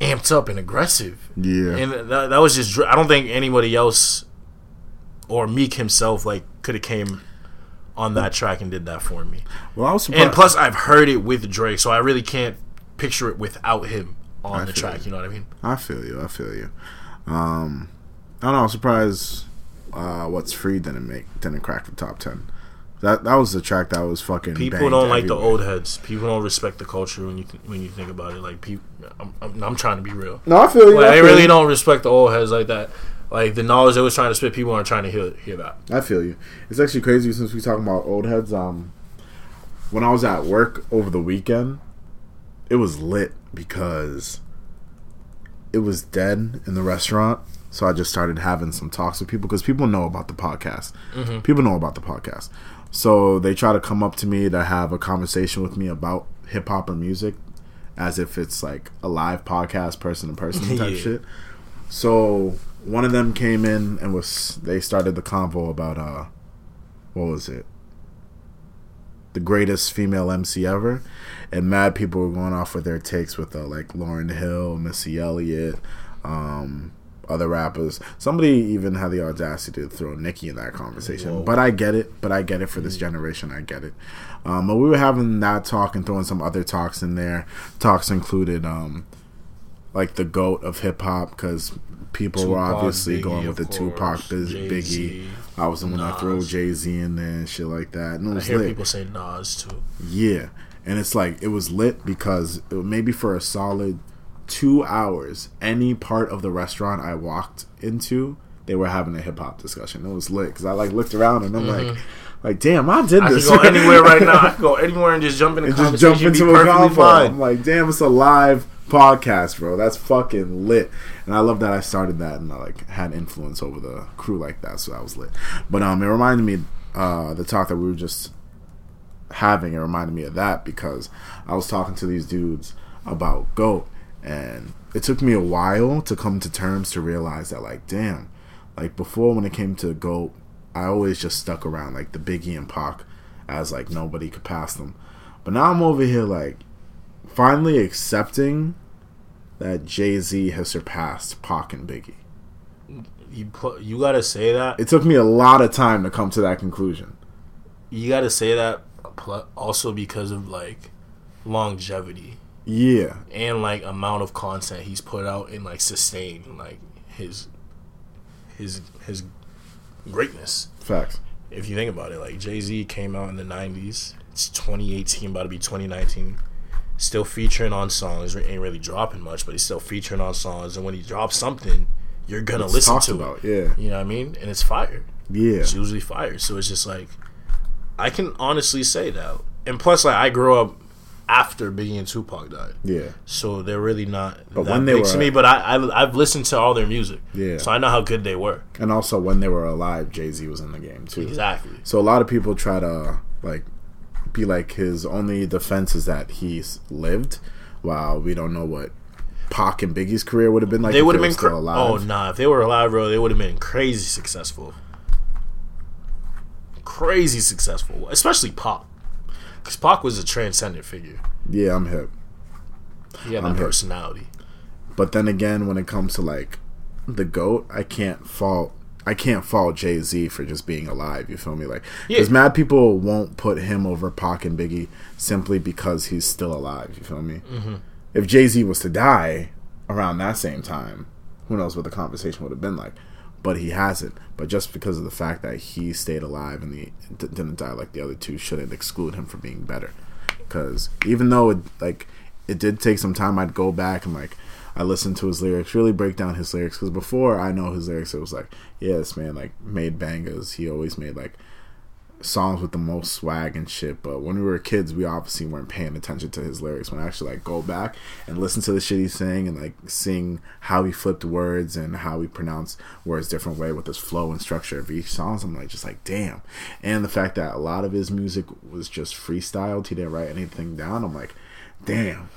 amped up and aggressive. Yeah. And that, that was just I don't think anybody else or Meek himself like could have came on that track and did that for me. Well, I was surprised. And plus, I've heard it with Drake, so I really can't picture it without him on I the track. you. You know what I mean? I feel you. I feel you. Um, I don't know. I'm surprised. Uh, what's free didn't make didn't crack the top ten. That that was the track that was fucking. People don't like the old heads. People don't respect the culture when you th- when you think about it. Like people, I'm, I'm, I'm trying to be real. No, I feel you. Like, I they feel really you. don't respect the old heads like that. Like the knowledge they was trying to spit, people aren't trying to hear hear that. I feel you. It's actually crazy since we talking about old heads. Um, when I was at work over the weekend, it was lit because it was dead in the restaurant. So I just started having some talks with people because people know about the podcast. People know about the podcast. So they try to come up to me to have a conversation with me about hip hop or music, as if it's like a live podcast, person to person *laughs* type Yeah. shit. So one of them came in and was they started the convo about uh what was it? The greatest female MC ever. And mad people were going off with their takes with uh, like Lauryn Hill, Missy Elliott, um, other rappers. Somebody even had the audacity to throw Nicki in that conversation. Whoa. But I get it. But I get it for this generation. I get it. Um, but we were having that talk and throwing some other talks in there. Talks included um, like the goat of hip hop because people were obviously Biggie, going with the of Tupac, Biz, Biggie. I was the one that threw Jay Z in there and shit like that. And it I hear lit. people say Nas too. Yeah, and it's like it was lit because it, maybe for a solid two hours, any part of the restaurant I walked into, they were having a hip hop discussion. It was lit because I like looked around and I'm like, like damn, I did Mm-hmm. I this. can go *laughs* anywhere right now. I can go anywhere and just jump in a and just jump into a convo. I'm like, damn, it's a live podcast, bro. That's fucking lit. And I love that I started that and I like had influence over the crew like that, so that was lit. But um, it reminded me uh the talk that we were just having. It reminded me of that because I was talking to these dudes about Goat, and it took me a while to come to terms to realize that like, damn, like before when it came to Goat, I always just stuck around like the Biggie and Pac as like nobody could pass them. But now I'm over here like finally accepting that Jay Z has surpassed Pac and Biggie. You you gotta say that. It took me a lot of time to come to that conclusion. You gotta say that. Also because of like longevity Yeah, and like amount of content he's put out and like sustain like his his his greatness. facts. If you think about it, like Jay Z came out in the '90s. It's 2018, about to be 2019. Still featuring on songs. Ain't really dropping much, but he's still featuring on songs. And when he drops something, you're gonna It's listen to about, it. yeah. You know what I mean? And it's fire. Yeah, It's usually fire. So it's just like I can honestly say that. And plus, like I grew up after Biggie and Tupac died, yeah, so they're really not But when they were- to me. But I, I I've listened to all their music, Yeah. So I know how good they were. and also when they were alive, Jay Z was in the game too. Exactly. So a lot of people try to like be like his only defense is that he's lived, while we don't know what Pac and Biggie's career would have been like. they would have been still alive. oh nah if they were alive bro they would have been crazy successful crazy successful especially Pac because Pac was a transcendent figure Yeah, I'm hip. he had I'm that hip. personality But then again, when it comes to like the goat, I can't fault. I can't fault Jay Z for just being alive. You feel me? Like, because Yeah. mad people won't put him over Pac and Biggie simply because he's still alive. You feel me? Mm-hmm. If Jay Z was to die around that same time, who knows what the conversation would have been like? But he hasn't. But just because of the fact that he stayed alive and he d- didn't die like the other two, shouldn't exclude him from being better. Because even though it like it did take some time, I'd go back and like I listened to his lyrics, really break down his lyrics. Because before I know his lyrics, it was like, yeah, this man like made bangers. He always made like songs with the most swag and shit. But when we were kids, we obviously weren't paying attention to his lyrics. When I actually like go back and listen to the shit he's saying and like seeing how he flipped words and how he pronounced words different way with his flow and structure of each song, I'm like just like damn. And the fact that a lot of his music was just freestyled, he didn't write anything down. I'm like. Damn,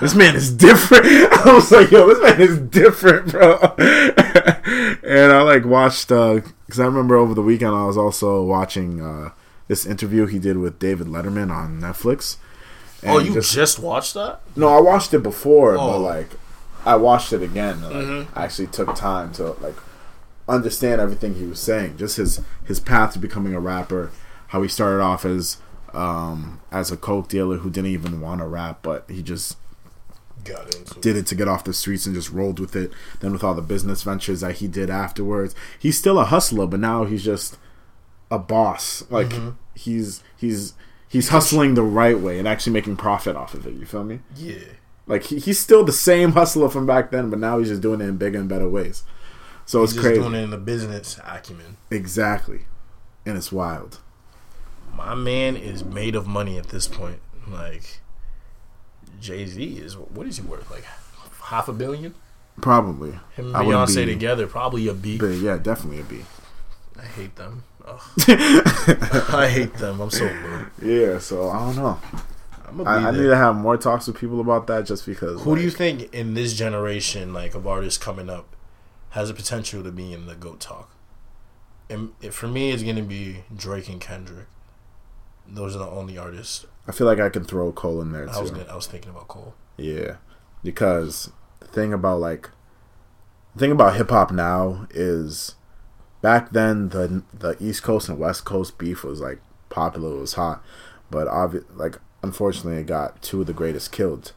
this man is different. *laughs* I was like, yo, this man is different, bro. *laughs* and I like watched because I remember over the weekend I was also watching uh, this interview he did with David Letterman on Netflix. oh you just, watched that no, I watched it before, but Oh. like I watched it again. Like, Mm-hmm. I actually took time to like understand everything he was saying, just his his path to becoming a rapper, how he started off as um, as a coke dealer who didn't even want to rap, but he just Got into did it to get off the streets and just rolled with it. Then with all the business ventures that he did afterwards, he's still a hustler, but now he's just a boss. Like he's he's he's hustling the right way and actually making profit off of it. You feel me? Yeah. Like he, he's still the same hustler from back then, but now he's just doing it in bigger and better ways. So He's it's just crazy. doing it in the business acumen. Exactly, and it's wild. My man is made of money at this point. Like Jay Z is what is he worth? Like half a billion? Probably. Him and I Beyonce be- together, probably a B. But yeah, definitely a B. I hate them. *laughs* I hate them. I'm so blue. Yeah, so I don't know. I'm a B I, I need to have more talks with people about that just because. Who do you think in this generation, like of artists coming up, has the potential to be in the GOAT talk? And for me, it's gonna be Drake and Kendrick. Those are the only artists. I feel like I can throw Cole in there I was too. I was thinking about Cole. Yeah, because the thing about like the thing about hip hop now is back then the the East Coast and West Coast beef was like popular, it was hot, but obvi- like unfortunately it got two of the greatest killed.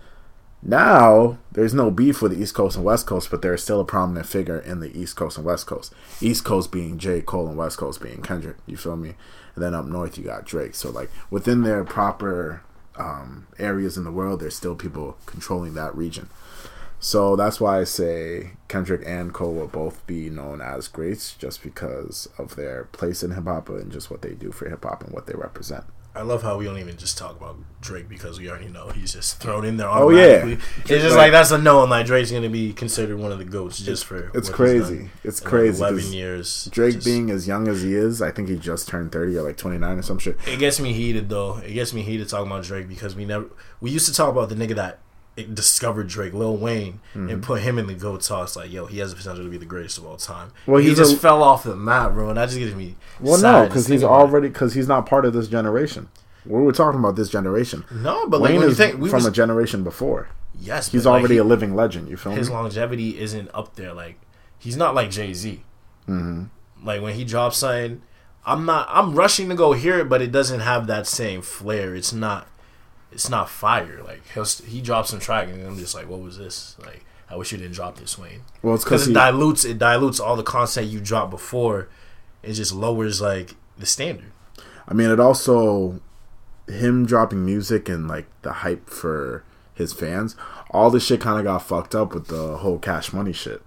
Now there's no beef with the East Coast and West Coast, but there's still a prominent figure in the East Coast and West Coast. East Coast being J. Cole and West Coast being Kendrick. You feel me? And then up north you got Drake. So like within their proper um, areas in the world, there's still people controlling that region. So that's why I say Kendrick and Cole will both be known as greats just because of their place in hip hop and just what they do for hip hop and what they represent. I love how we don't even just talk about Drake because we already know he's just thrown in there Oh, yeah. automatically. It's just Like- like that's a known. Like Drake's gonna be considered one of the goats just for. It's crazy. It's in, like, Eleven years. Drake just- being as young as he is, I think he just turned 30 or like 29 or some shit. It gets me heated though. It gets me heated talking about Drake because we never we used to talk about the nigga that discovered Drake, Lil Wayne, Mm-hmm. and put him in the GOAT talks. Like, yo, he has the potential to be the greatest of all time. Well, he just a- fell off the map, bro, and that just gives me. Well, no, because he's thinking about it. already because he's not part of this generation. We were talking about this generation. no, but Wayne when you is think from was, a generation before. yes, He's like, already he- a living legend. You feel me? his me? longevity isn't up there. Like he's not like Jay Z. Mm-hmm. Like when he drops something, I'm not. I'm rushing to go hear it, but it doesn't have that same flair. It's not. It's not fire. Like he'll, he drops some track, and I'm just like, what was this? Like I wish you didn't drop this, Wayne. Well, it's Because it he, dilutes. It dilutes all the content you dropped before. It just lowers like the standard. I mean, it also him dropping music and like the hype for his fans. All this shit kind of got fucked up with the whole Cash Money shit.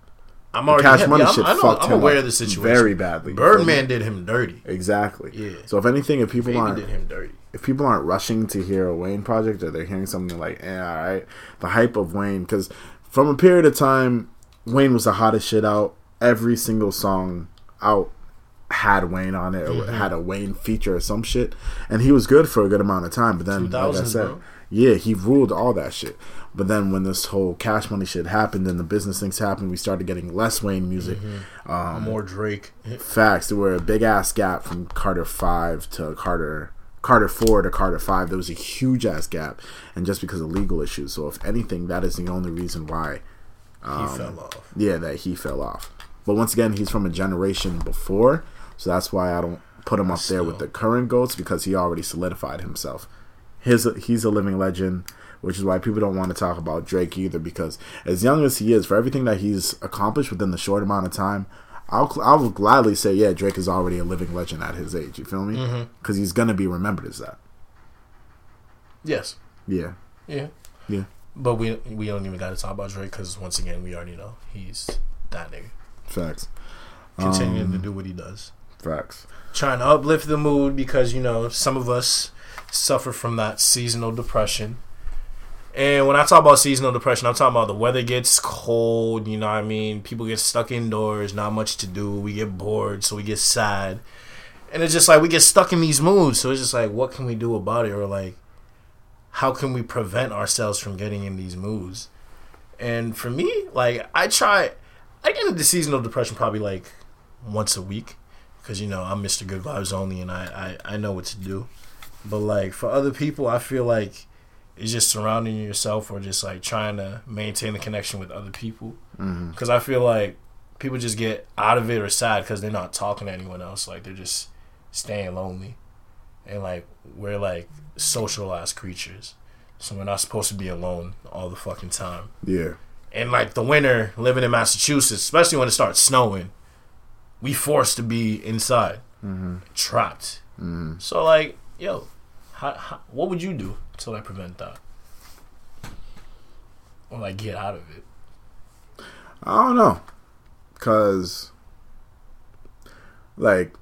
I'm already Cash yeah, Money I'm, shit I know, fucked I'm him aware of the situation. very badly. you feel me? Birdman did him dirty. Exactly. Yeah. So if anything, if people Baby aren't did him dirty. If people aren't rushing to hear a Wayne project or they're hearing something like, eh, all right, the hype of Wayne, because from a period of time, Wayne was the hottest shit out. Every single song out had Wayne on it or Mm-hmm. had a Wayne feature or some shit, and he was good for a good amount of time. But then, like I said, bro. yeah, he ruled all that shit. But then when this whole Cash Money shit happened and the business things happened, we started getting less Wayne music. Um, More Drake. Facts. There were a big ass gap from Carter five to Carter Carter four to Carter five. There was a huge ass gap, and just because of legal issues. So if anything, that is the only reason why. Um, he fell off. Yeah, that he fell off. But once again, he's from a generation before, so that's why I don't put him up there with the current goats because he already solidified himself. His he's a living legend, which is why people don't want to talk about Drake either. Because as young as he is, for everything that he's accomplished within the short amount of time, I'll I will gladly say, yeah, Drake is already a living legend at his age. You feel me? Because he's gonna be remembered as that. Yes. Yeah, Yeah. yeah, But we we don't even got to talk about Drake because once again we already know he's that nigga facts, continuing Um, to do what he does, facts. trying to uplift the mood because you know some of us suffer from that seasonal depression. And when I talk about seasonal depression, I'm talking about the weather gets cold. You know what I mean? People get stuck indoors, not much to do. We get bored, so we get sad, and it's just like we get stuck in these moods. So it's just like, what can we do about it, or like, how can we prevent ourselves from getting in these moods? And for me, like I try, I get into seasonal depression probably like once a week because you know I'm Mr. Good Vibes only, and I, I I know what to do. But like for other people, I feel like it's just surrounding yourself or just like trying to maintain the connection with other people. Because I feel like people just get out of it or sad because they're not talking to anyone else. Like they're just staying lonely. and like we're like socialized creatures, so we're not supposed to be alone all the fucking time. Yeah. And like the winter, living in Massachusetts, especially when it starts snowing, we forced to be inside, Mm-hmm. trapped. Mm-hmm. So like, yo, how, how, what would you do to I prevent that, or like get out of it? I don't know, cause like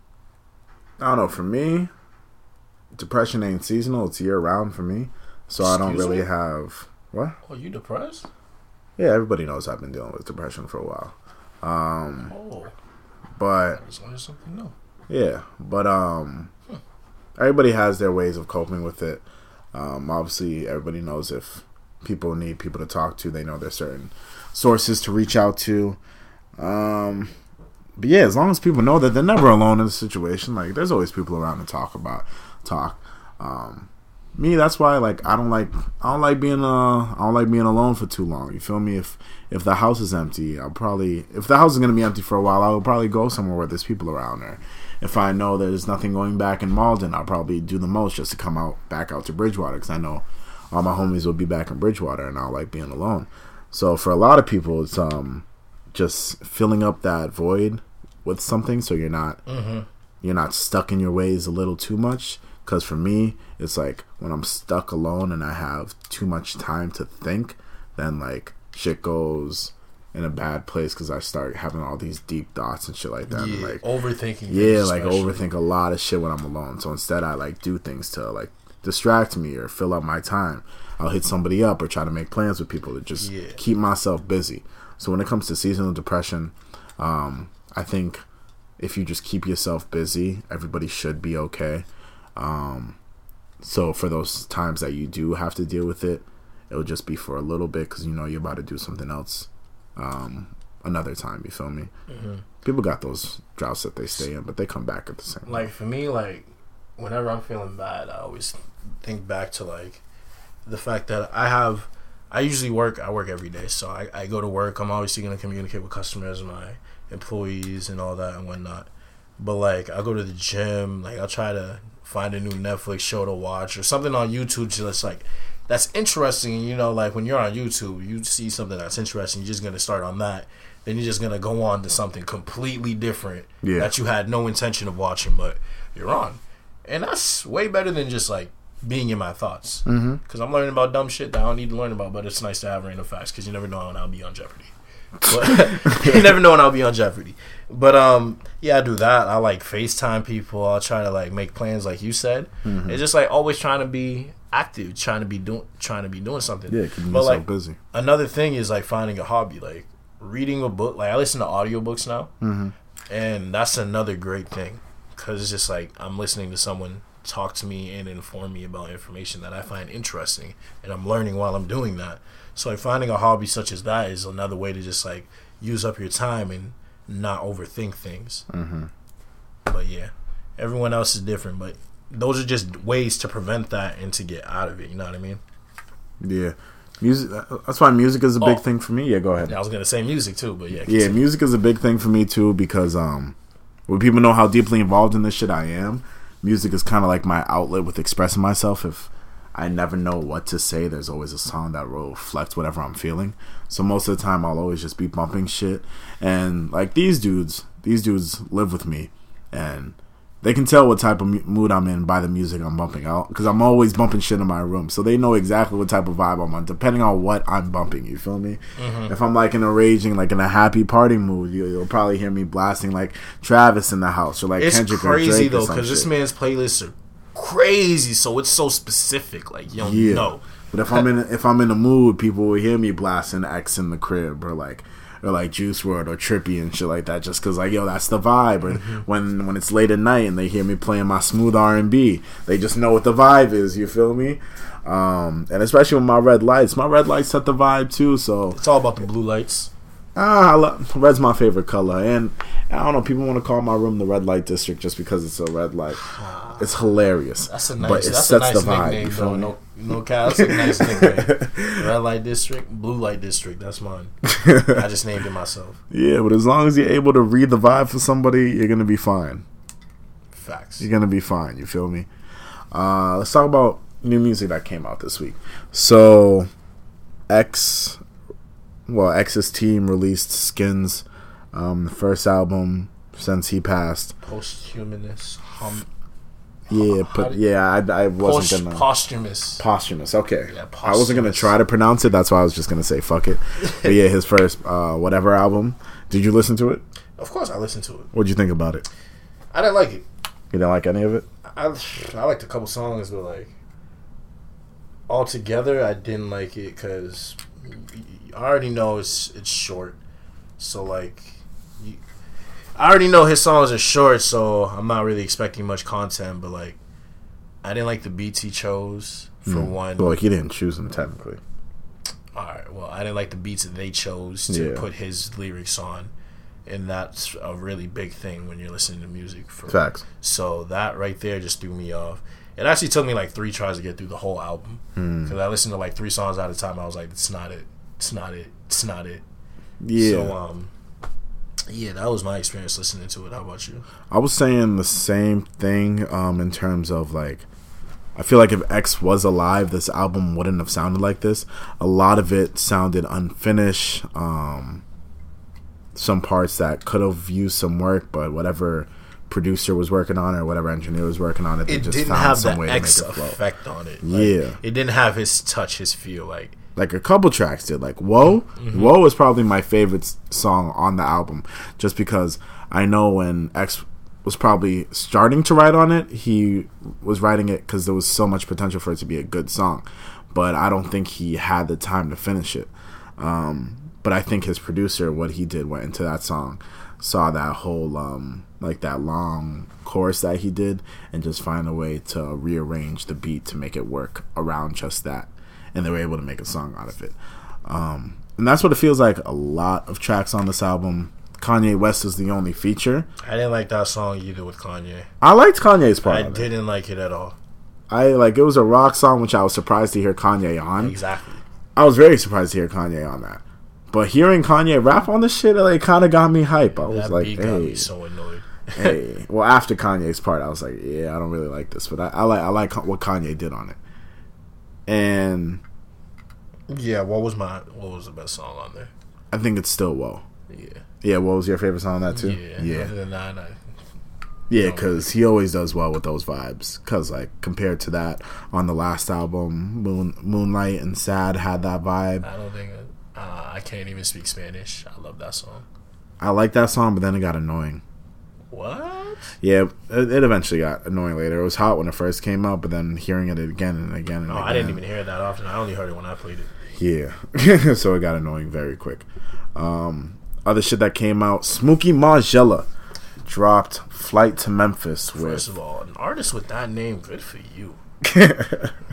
I don't know. For me, depression ain't seasonal; it's year round for me. So I don't really me? have what. Are you depressed? Yeah, everybody knows I've been dealing with depression for a while. Um, Oh, but I just something new. Yeah, but um, everybody has their ways of coping with it. Um, obviously, everybody knows if people need people to talk to, they know there's certain sources to reach out to. Um, but yeah, as long as people know that they're never alone in a situation, like there's always people around to talk about talk. Um, me, that's why like I don't like I don't like being uh I don't like being alone for too long. You feel me? If if the house is empty, I'll probably if the house is gonna be empty for a while, I will probably go somewhere where there's people around. Or if I know there's nothing going back in Malden, I'll probably do the most just to come out back out to Bridgewater because I know all my homies will be back in Bridgewater, and I will like being alone. So for a lot of people, it's um just filling up that void with something, so you're not Mm-hmm. you're not stuck in your ways a little too much. Because for me, it's like when I'm stuck alone and I have too much time to think, then like shit goes in a bad place because I start having all these deep thoughts and shit like that. and, Yeah, like overthinking. yeah, like overthink a lot of shit when I'm alone. So instead, I like do things to like distract me or fill up my time. I'll hit somebody up or try to make plans with people to just Yeah. keep myself busy. So when it comes to seasonal depression, um, I think if you just keep yourself busy, everybody should be okay. Um, so for those times that you do have to deal with it, it'll just be for a little bit because you know you're about to do something else um, another time. You feel me? Mhm. People got those droughts that they stay in, but they come back at the same. Like for me, like whenever I'm feeling bad, I always think back to like the fact that I have. I usually work. I work every day, so I, I go to work. I'm obviously gonna communicate with customers, my employees, and all that and whatnot. But like, I go to the gym. Like, I'll try to find a new Netflix show to watch or something on YouTube. Just like that's interesting. You know, like when you're on YouTube, you see something that's interesting. You're just gonna start on that. Then you're just gonna go on to something completely different Yeah. that you had no intention of watching, but you're on, and that's way better than just like being in my thoughts. Mm-hmm. Because I'm learning about dumb shit that I don't need to learn about, but it's nice to have random facts because you never know when I'll be on Jeopardy. *laughs* You never know when I'll be on Jeopardy. But um, yeah, I do that. I like FaceTime people. I'll try to like make plans, like you said. Mm-hmm. It's just like always trying to be active, trying to be doing, trying to be doing something. Yeah, keeping But, like, busy. Another thing is like finding a hobby, like reading a book. Like I listen to audiobooks now Mm-hmm. and that's another great thing because it's just like i'm listening to someone talk to me and inform me about information that i find interesting and i'm learning while i'm doing that so like finding a hobby such as that is another way to just like use up your time and not overthink things Mm-hmm. but yeah everyone else is different but those are just ways to prevent that and to get out of it you know what i mean Yeah, music. That's why music is a big Oh. thing for me. Yeah, go ahead. i was gonna say music too but yeah Yeah, music is a big thing for me too because um, when people know how deeply involved in this shit I am, music is kind of like my outlet with expressing myself. If I never know what to say, there's always a song that will reflect whatever I'm feeling. So most of the time, I'll always just be bumping shit. And like these dudes, these dudes live with me, and they can tell what type of mood I'm in by the music I'm bumping out because I'm always bumping shit in my room. So they know exactly what type of vibe I'm on, depending on what I'm bumping. You feel me? Mm-hmm. If I'm like in a raging, like in a happy party mood, you, you'll probably hear me blasting like Travis in the house or like it's Kendrick or crazy Drake or though because this man's playlists are crazy so it's so specific like you don't Yeah. know But if I'm in if I'm in a mood, people will hear me blasting X in the crib or like or like Juice WRLD or Trippy and shit like that, just because like yo, that's the vibe. Or Mm-hmm. when when it's late at night and they hear me playing my smooth R and B, they just know what the vibe is. You feel me? Um, and especially with my red lights, my red lights set the vibe too. So It's all about the blue lights. Ah, I love, red's my favorite color, and I don't know. People want to call my room the red light district just because it's a red light. *sighs* It's hilarious. That's a but nice. it That's a sets nice the vibe. nickname, you feel though. No, no. That's a nice nickname. *laughs* Red light district, blue light district. That's mine. *laughs* I just named it myself. yeah, but as long as you're able to read the vibe for somebody, you're gonna be fine. Facts. You're gonna be fine. You feel me? Uh, let's talk about new music that came out this week. So, X, well, X's team released Skins, um, the first album since he passed. Posthumanous. Hum, Yeah, but yeah, I, I wasn't gonna posthumous. posthumous. Okay, Yeah, I wasn't gonna try to pronounce it. That's why I was just gonna say fuck it. *laughs* but yeah, his first uh, whatever album. Did you listen to it? Of course, I listened to it. What'd you think about it? I didn't like it. You didn't like any of it? I I liked a couple songs, but like altogether, I didn't like it because I already know it's it's short. So like, you, I already know his songs are short, so I'm not really expecting much content. But like, I didn't like the beats he chose for one. Well, he didn't choose them technically. All right. Well, I didn't like the beats that they chose to Yeah. put his lyrics on, and that's a really big thing when you're listening to music. For Facts. so that right there just threw me off. It actually took me like three tries to get through the whole album Hmm. because I listened to like three songs at a time. I was like, "It's not it. It's not it. It's not it." Yeah, So um, yeah, that was my experience listening to it. How about you? I was saying the same thing um, in terms of like, I feel like if X was alive, this album wouldn't have sounded like this. A lot of it sounded unfinished. Um, some parts that could have used some work, but whatever producer was working on it or whatever engineer was working on it, they It just didn't found have some the way X to make it flow. effect on it. Like, Yeah. it didn't have his touch, his feel. Like like a couple tracks did. Like whoa Mm-hmm. whoa is probably my favorite song on the album just because i know when x was probably starting to write on it he was writing it because there was so much potential for it to be a good song. But i don't think he had the time to finish it. Um, but i think his producer what he did went into that song saw that whole um, like that long chorus that he did and just find a way to rearrange the beat to make it work around just that and they were able to make a song out of it. Um, and that's what it feels like. A lot of tracks on this album. Kanye West is the only feature. I didn't like that song either with Kanye. I liked Kanye's part. I didn't like it at all. I like it was a rock song, which I was surprised to hear Kanye on. Exactly. I was very surprised to hear Kanye on that. But hearing Kanye rap on this shit, it like kind of got me hype. I was That like, hey, so annoyed. *laughs* hey. Well, after Kanye's part, I was like, yeah, I don't really like this, but I, I like I like what Kanye did on it. And Yeah, what was my what was the best song on there? I think it's still whoa. Yeah. Yeah, what was your favorite song on that too? Yeah. yeah. Other than that, I, Yeah, because he always does well with those vibes. Because like compared to that on the last album, Moon, Moonlight and Sad had that vibe. I don't think uh, I can't even speak Spanish. I love that song. I like that song, but then it got annoying. What? Yeah, it, it eventually got annoying later. It was hot when it first came out, but then hearing it again and again and No, again. Oh, I didn't even hear it that often. I only heard it when I played it. Yeah, *laughs* so it got annoying very quick. Um, other shit that came out: Smooky MarGielaa dropped "Flight to Memphis" First with of all, an artist with that name, good for you. *laughs*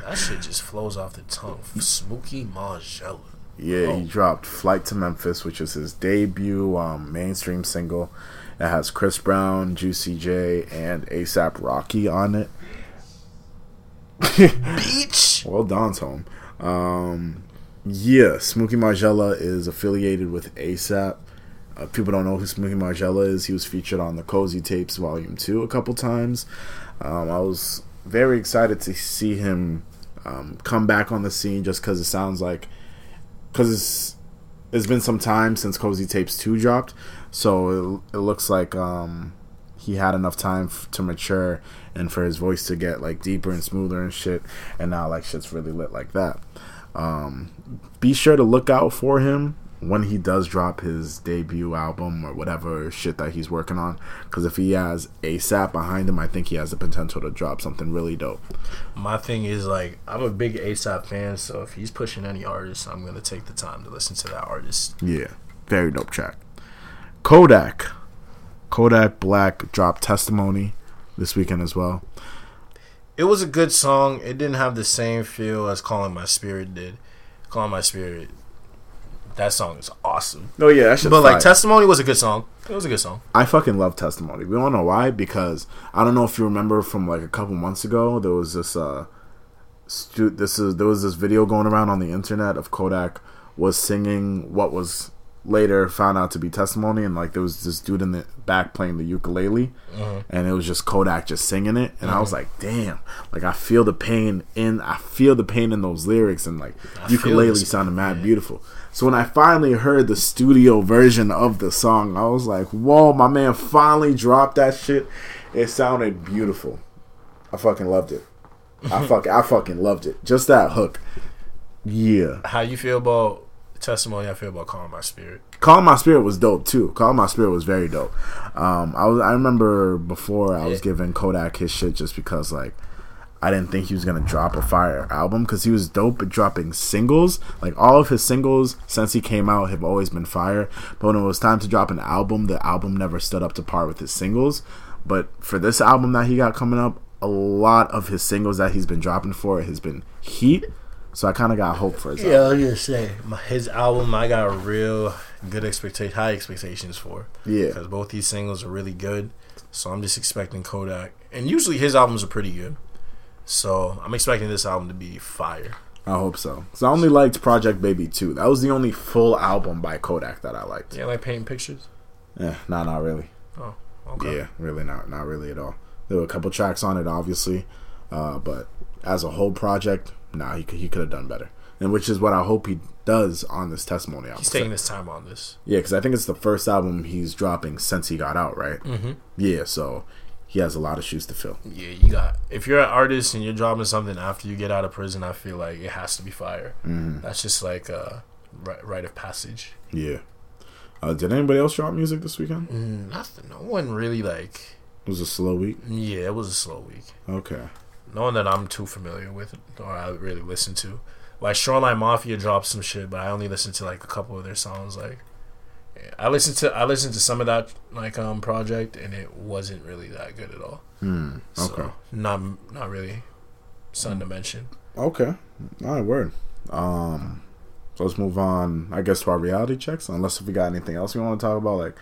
That shit just flows off the tongue. Smooky MarGielaa. Yeah, Oh. he dropped "Flight to Memphis," which is his debut um, mainstream single. It has Chris Brown, Juicy J, and A$AP Rocky on it. Beach. *laughs* well, Don's home. Um, yeah, Smooky MarGielaa is affiliated with ASAP. Uh, people don't know who Smooky MarGielaa is. He was featured on the Cozy Tapes Volume Two a couple times. Um, I was very excited to see him um, come back on the scene, just because it sounds like because it's it's been some time since Cozy Tapes Two dropped, so it, it looks like um, he had enough time f- to mature and for his voice to get like deeper and smoother and shit. And now like shit's really lit like that. Um, be sure to look out for him when he does drop his debut album or whatever shit that he's working on. Because if he has ASAP behind him, I think he has the potential to drop something really dope. My thing is like I'm a big ASAP fan, so if he's pushing any artist, I'm gonna take the time to listen to that artist. Yeah, very dope track. Kodak, Kodak Black dropped Testimony this weekend as well. It was a good song. It didn't have the same feel as Calling My Spirit did. Calling My Spirit, that song is awesome. Oh yeah, But like. Testimony was a good song. It was a good song. I fucking love testimony. We don't know why because I don't know if you remember from like a couple months ago there was this uh stu- this is there was this video going around on the internet of Kodak was singing what was later found out to be testimony, and like there was this dude in the back playing the ukulele, Mhm. and it was just Kodak just singing it, and. I was like, damn, like I feel the pain in I feel the pain in those lyrics, and like I ukulele sounded mad beautiful. So when I finally heard the studio version of the song, I was like, whoa, my man finally dropped that shit. It sounded beautiful. I fucking loved it. I *laughs* fuck I fucking loved it. Just that hook. Yeah. How you feel about testimony? I feel about calm my spirit. Calling My Spirit was dope too. Calling My Spirit was very dope. Um, I was I remember before I was Yeah. giving Kodak his shit just because like I didn't think he was gonna drop a fire album because he was dope at dropping singles. Like all of his singles since he came out have always been fire. But when it was time to drop an album, the album never stood up to par with his singles. But for this album that he got coming up, a lot of his singles that he's been dropping for it has been heat. So I kind of got hope for his album. Yeah, I was gonna say his album. I got real good expectation, high expectations for. Yeah. because both these singles are really good. So I'm just expecting Kodak, and usually his albums are pretty good. So I'm expecting this album to be fire. I hope so. So I only liked Project Baby 2. That was the only full album by Kodak that I liked. Yeah, like painting pictures. Yeah, nah, not really. Oh, okay. Yeah, really not, not really at all. There were a couple tracks on it, obviously, uh, but as a whole project, nah, he could, he could have done better. And which is what I hope he does on this testimony album. He's taking his time on this. yeah, because I think it's the first album he's dropping since he got out, right? Mm-hmm. Yeah, so he has a lot of shoes to fill. Yeah, you got. If you're an artist and you're dropping something after you get out of prison, I feel like it has to be fire. Mm, That's just like a ri- rite of passage. yeah. Uh, did anybody else drop music this weekend? Mm, nothing. No one really like. It was a slow week. Yeah, it was a slow week. Okay. No one that I'm too familiar with or I really listen to. Like Shoreline Mafia dropped some shit, but I only listened to like a couple of their songs. Like, I listened to I listened to some of that like um project, and it wasn't really that good at all. Hmm. So, Okay. not not really something to mention. Okay. All right, word. Um, so let's move on, I guess, to our reality checks. Unless if we got anything else we want to talk about, like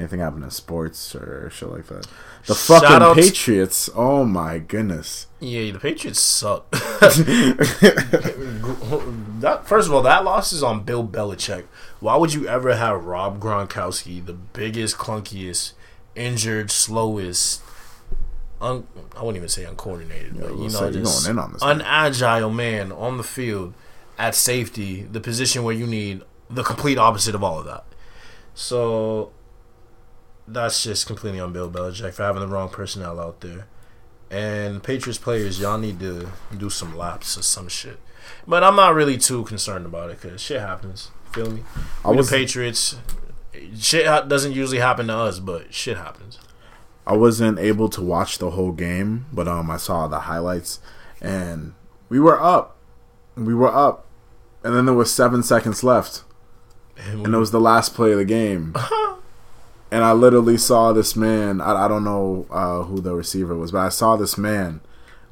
anything happening in sports or shit like that. The Shout fucking out to- Patriots. Oh my goodness. Yeah, the Patriots suck. *laughs* *laughs* that first of all, that loss is on Bill Belichick. Why would you ever have Rob Gronkowski, the biggest, clunkiest, injured, slowest, un, I wouldn't even say uncoordinated, Yeah, but you know, just going in on this unagile man on the field at safety, the position where you need the complete opposite of all of that. So that's just completely on Bill Belichick for having the wrong personnel out there. And Patriots players, y'all need to do some laps or some shit. But I'm not really too concerned about it because shit happens. Feel me? I We was the Patriots. Shit ha- doesn't usually happen to us, but shit happens. I wasn't able to watch the whole game, but um, I saw the highlights, and we were up. We were up, and then there was seven seconds left. And, and it was the last play of the game. *laughs* and I literally saw this man. I, I don't know uh, who the receiver was, but I saw this man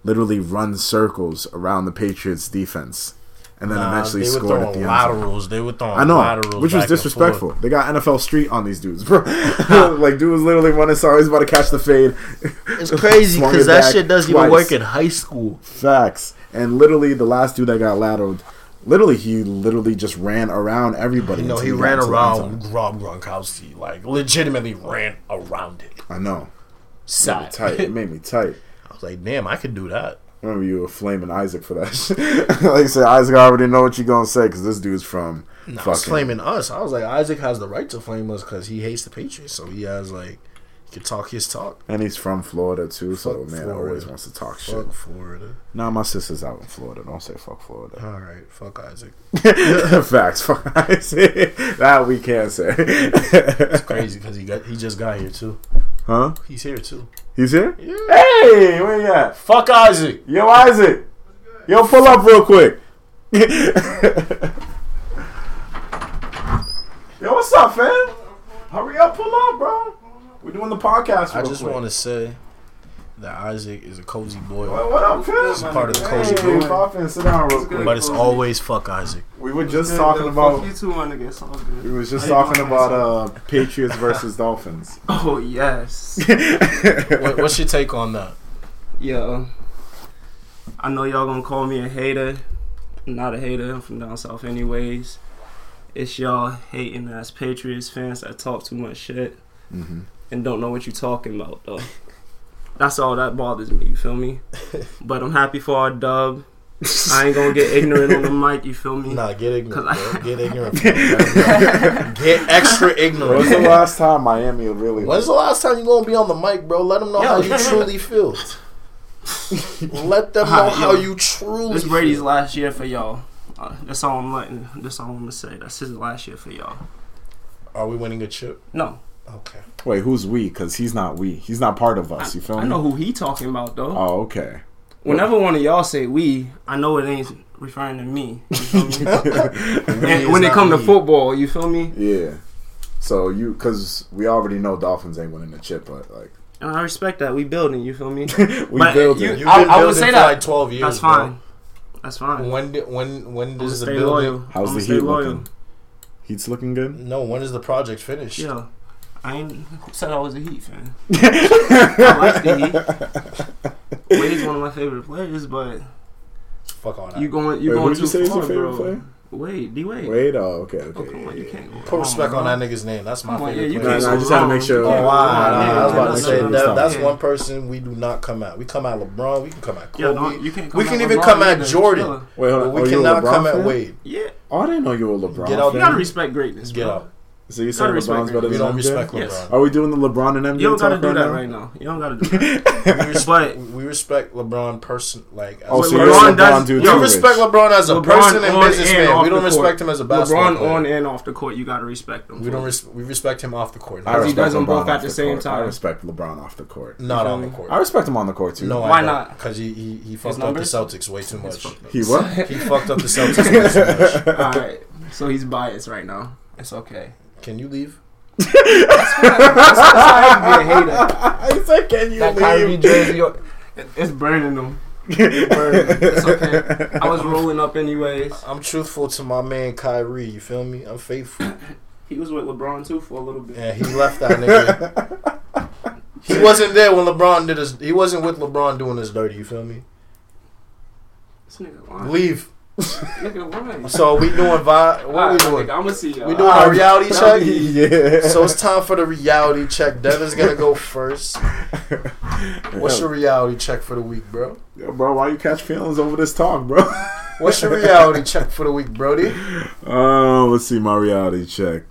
literally run circles around the Patriots defense, and then Nah, eventually they were scored at throwing the end. zone. laterals. They were throwing I know, laterals, which was disrespectful. They got NFL Street on these dudes, bro. *laughs* *laughs* like, dude was literally running, sorry, he's about to catch the fade. It's crazy *laughs* because it that shit doesn't twice. even work in high school. Facts. And literally, the last dude that got lateraled, literally, he literally just ran around everybody. You know, he ran into the end zone. around Rob Gronkowski, like legitimately ran around it. I know. Made me tight. It made me tight. *laughs* I was like, damn, I could do that. remember you were flaming Isaac for that *laughs* shit. *laughs* like I said, Isaac, I already know what you're gonna say because this dude's from No, I was flaming us. I was like, Isaac has the right to flame us because he hates the Patriots, so he has like, he can talk his talk. and he's from Florida too, so Fuck man Florida. always wants to talk shit. Fuck Florida. Nah, my sister's out in Florida. Don't say fuck Florida. All right, fuck Isaac. *laughs* Facts. Fuck Isaac. *laughs* that we can't say. It's crazy because he got he just got here too. huh? He's here too. He's here? Yeah. Hey, where you at? Fuck Isaac. Yo, Isaac. Yo, pull up real quick. *laughs* Yo, what's up, fam? Hurry up, pull up, bro. We're doing the podcast. I just want to say that Isaac is a cozy boy, What, what up, fam? It's part of the cozy hey, group. pop in, sit down real quick. but it's always fuck Isaac. we were just Yeah, talking fuck about. you too, my nigga. It's all good. We was just talking about uh Patriots versus *laughs* Dolphins. Oh yes. *laughs* What, what's your take on that? Yo, I know y'all gonna call me a hater. I'm not a hater. I'm from down south, anyways. It's y'all hating ass Patriots fans that talk too much shit hmm and don't know what you're talking about though. That's all that bothers me. You feel me? *laughs* But I'm happy for our dub. I ain't gonna get ignorant on the mic. You feel me? Nah, get ignorant. I- *laughs* bro. Get ignorant. get extra ignorant. When's the last time Miami really? When's the last time you gonna be on the mic, bro? Let them know Yo. how you truly feel. Let them know Alright, how you truly. This Brady's feel. last year for y'all. Uh, that's all I'm letting. That's all I'm gonna say. That's his last year for y'all. Are we winning a chip? No, Okay. Wait, who's we? Because he's not we. He's not part of us. You feel me? I me? know who he talking about though. Oh, okay. Whenever one of y'all say we, I know it ain't referring to me. You feel me? *laughs* *laughs* and when it not come to football, you feel me? Yeah. So you, because we already know Dolphins ain't winning the chip, but like And I respect that. We building. You feel me? *laughs* we But building. you- You've I- been I would building say for that. like twelve years. That's bro. fine. That's fine. When did, when when I'm does the stay building? loyal. How's I'ma the stay Heat loyal. looking? Heat's looking good. No, when is the project finished? Yeah. I ain't said I was a Heat fan. *laughs* I like the Heat. Wade's one of my favorite players, but Fuck all that. you going you Wait, going who'd too you say is far, your favorite bro. player? Wade, D Wade. Wade. Oh, okay, okay. Oh, come on, you can't go Put respect bro. on that nigga's name. That's my Come on, favorite yeah, you player. can't Nah, nah, I just had to make sure. You Oh, can't go wow. wrong. Nah, I was about to say what that, that's saying. one person we do not come at. We come at LeBron. We can come at Yeah, Kobe. don't, you can't come we at can even LeBron come at. Jordan. Wait, hold But on. we you cannot LeBron come at fan? Wade. Yeah, Oh, I didn't know you were a LeBron. Get out fan. you gotta respect greatness. Get out. So you Gotta saying LeBron's better it. We than don't MJ? respect Yes. Are we doing the LeBron and MJ You don't gotta talk do right that now? right now. You don't gotta do that. we, *laughs* res- But- we respect LeBron person like as Oh, a so LeBron you're a person. LeBron does- dude yo, We too, respect LeBron as a LeBron person and on and businessman. off We don't the respect court. him as a basketball LeBron player. on and off the court, you gotta respect him. we don't. Res- we respect him off the court. I Because he respect does them LeBron both at off the same court. I time. respect LeBron off the court. Not on the feel court. I respect him on the court too. No, Why not? Because he, he he fucked up the numbers? Celtics way too much. He what? He fucked up the *laughs* Celtics way too much. All right, so he's biased right now. It's okay. Can you leave? That's why I be a hater. he said, "Can you That leave?" Kyrie jersey, it's burning them. *laughs* It's burning. It's okay. I was rolling up anyways. I'm truthful to my man Kyrie. You feel me? I'm faithful. He was with LeBron too for a little bit. And he left that nigga. He wasn't there when LeBron did his. He wasn't with LeBron doing his dirty. You feel me? This nigga lying. Leave. Nigga. So we doing vi- What Alright, we doing? nigga, I'ma see y'all. We doing a reality check. yeah. So it's time for the reality check. Devin's gonna go first. *laughs* What's your reality check for the week, bro? Yo, bro? Why you catch feelings over this talk, bro? What's your reality *laughs* check for the week, Brody? Uh, let's see my reality check.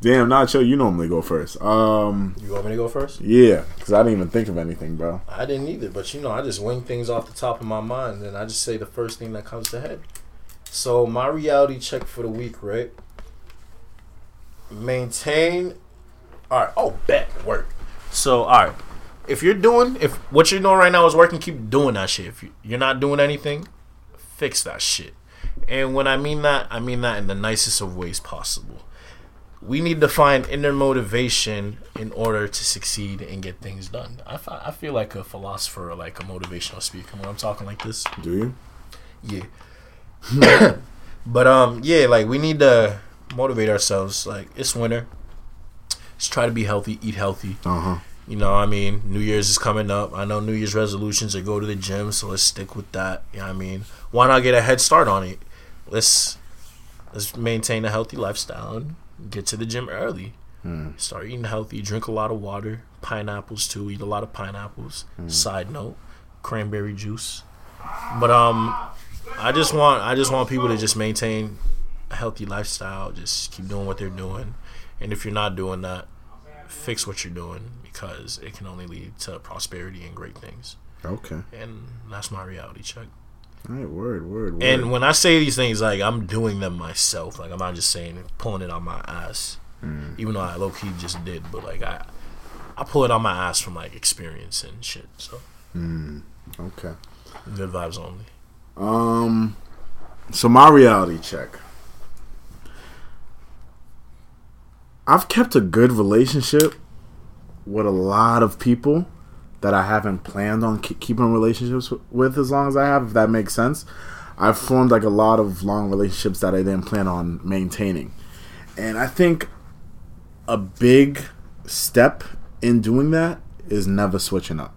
Damn, Nacho, you normally go first. Um, You want me to go first? yeah, because I didn't even think of anything, bro. I didn't either, but you know, I just wing things off the top of my mind, and I just say the first thing that comes to head. So my reality check for the week, right? Maintain. All right. Oh, bet work. So all right, if you're doing, if what you're doing right now is working, keep doing that shit. If you- you're not doing anything, fix that shit. And when I mean that, I mean that in the nicest of ways possible. We need to find inner motivation in order to succeed and get things done. I, I feel like a philosopher or like a motivational speaker when I'm talking like this. Do you? Yeah. *coughs* but um yeah, like we need to motivate ourselves. Like it's winter. Let's try to be healthy, eat healthy. Uh huh. You know, I mean, New Year's is coming up. I know New Year's resolutions are go to the gym, so let's stick with that. You know I mean? Why not get a head start on it? Let's let's maintain a healthy lifestyle and get to the gym early. Hmm. Start eating healthy, drink a lot of water, pineapples too, eat a lot of pineapples. Side note, cranberry juice. But um I just want I just want people to just maintain a healthy lifestyle, just keep doing what they're doing. And if you're not doing that, fix what you're doing because it can only lead to prosperity and great things. Okay. And that's my reality check. All right. Word. Word. Word. And when I say these things, like I'm doing them myself. Like I'm not just saying it, pulling it on my ass. Mm. Even though I low key just did, but like I, I pull it on my ass from like experience and shit. So Mm. Okay. good vibes only. Um. So my reality check. I've kept a good relationship with a lot of people that I haven't planned on ke- keeping relationships with as long as I have, if that makes sense. I've formed like a lot of long relationships that I didn't plan on maintaining. And I think a big step in doing that is never switching up.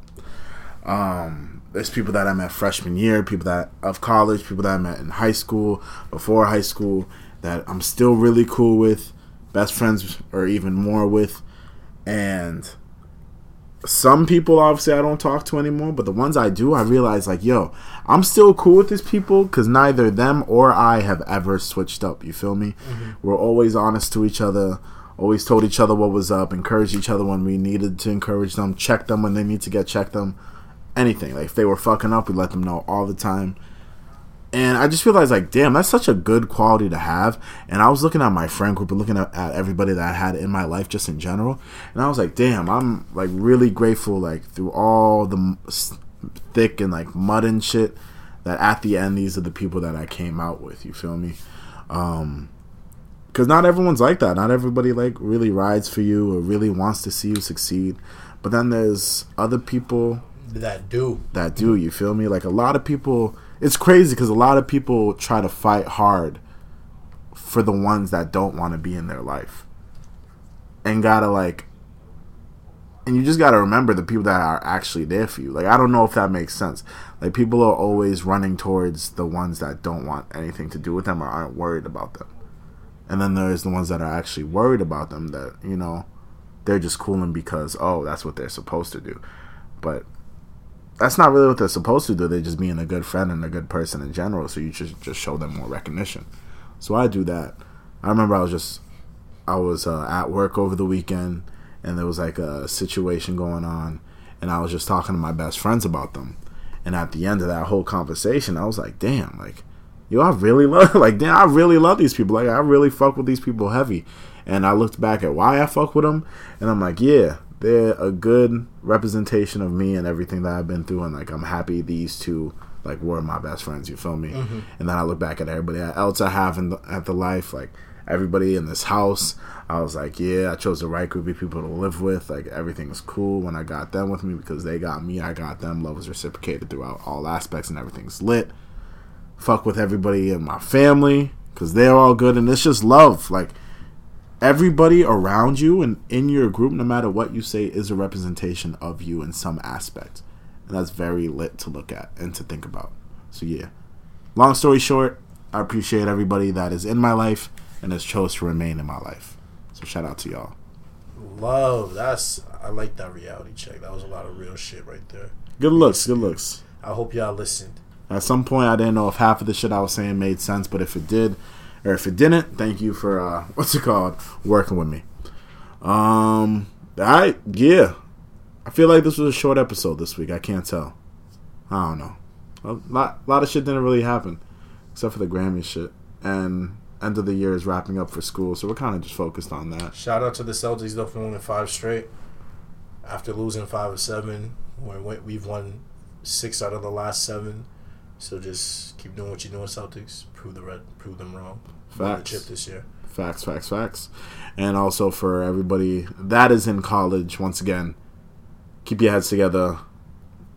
Um, there's people that I met freshman year, people that of college, people that I met in high school, before high school, that I'm still really cool with, best friends or even more with, and some people obviously I don't talk to anymore, but the ones I do, I realize like, yo, I'm still cool with these people because neither them or I have ever switched up. You feel me? Mm-hmm. We're always honest to each other, always told each other what was up, encouraged each other when we needed to encourage them, check them when they need to get checked them, anything. Like if they were fucking up, we let them know all the time. And I just realized, like, damn, that's such a good quality to have. And I was looking at my friend group and looking at, at, everybody that I had in my life just in general. And I was like, damn, I'm, like, really grateful, like, through all the thick and, like, mud and shit, that at the end, these are the people that I came out with. You feel me? Um, because not everyone's like that. Not everybody, like, really rides for you or really wants to see you succeed. But then there's other people that do. That do, you feel me? Like, a lot of people it's crazy because a lot of people try to fight hard for the ones that don't want to be in their life. And gotta like and you just gotta remember the people that are actually there for you. Like i don't know if that makes sense. Like people are always running towards the ones that don't want anything to do with them or aren't worried about them. And then there's the ones that are actually worried about them that you know they're just cooling because oh that's what they're supposed to do. But that's not really what they're supposed to do. They're just being a good friend and a good person in general. So you should just show them more recognition. So I do that. I remember I was just I was uh, at work over the weekend and there was like a situation going on and I was just talking to my best friends about them. And at the end of that whole conversation, I was like, "Damn, like yo, I really love *laughs* like damn, I really love these people. Like I really fuck with these people heavy." And I looked back at why I fuck with them and I'm like, "Yeah, they're a good representation of me and everything that I've been through, and like I'm happy these two like were my best friends. You feel me? Mm-hmm. And then I look back at everybody else I have in the, at the life, like everybody in this house. I was like, yeah, I chose the right group of people to live with. Like everything was cool when I got them with me because they got me, I got them. Love was reciprocated throughout all aspects, and everything's lit. Fuck with everybody in my family because they're all good, and it's just love. Like everybody around you and in your group, no matter what you say, is a representation of you in some aspect. And that's very lit to look at and to think about. So, yeah. Long story short, I appreciate everybody that is in my life and has chose to remain in my life. So, shout out to y'all. Love. That's, I like that reality check. That was a lot of real shit right there. Good looks. Good looks. I hope y'all listened. At some point, I didn't know if half of the shit I was saying made sense, but if it did, or if it didn't, thank you for uh, *laughs* what's it called working with me. Um, I yeah, I feel like this was a short episode this week. I can't tell. I don't know. A lot, a lot of shit didn't really happen, except for the Grammy shit. And end of the year is wrapping up for school, so we're kind of just focused on that. Shout out to the Celtics though for winning five straight. After losing five or seven, we've won six out of the last seven. So just keep doing what you're doing, Celtics. Prove the red, prove them wrong. Facts. chip this year. Facts, facts, facts. And also for everybody that is in college, once again, keep your heads together.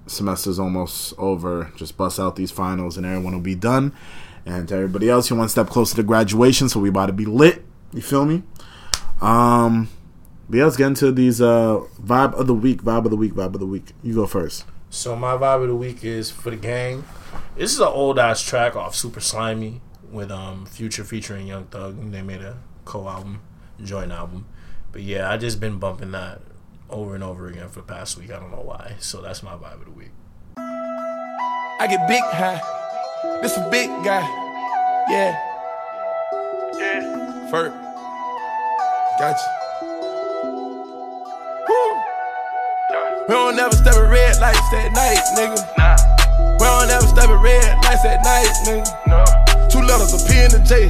Semester's almost over. Just bust out these finals, and everyone will be done. And to everybody else, you're one step closer to graduation, so we about to be lit. You feel me? Um, but yeah, let's get into these uh vibe of the week, vibe of the week, vibe of the week. You go first. So my vibe of the week is for the gang. This is an old ass track off Super Slimy with um Future featuring Young Thug. They made a co album, joint album. But yeah, I just been bumping that over and over again for the past week. I don't know why. So that's my vibe of the week. I get big high. This a big guy. Yeah. Yeah. Ferg. Gotcha. Woo. We don't never step a red lights at night, nigga. Nah. We don't ever stop at red lights at night, nigga. Two letters of P and a J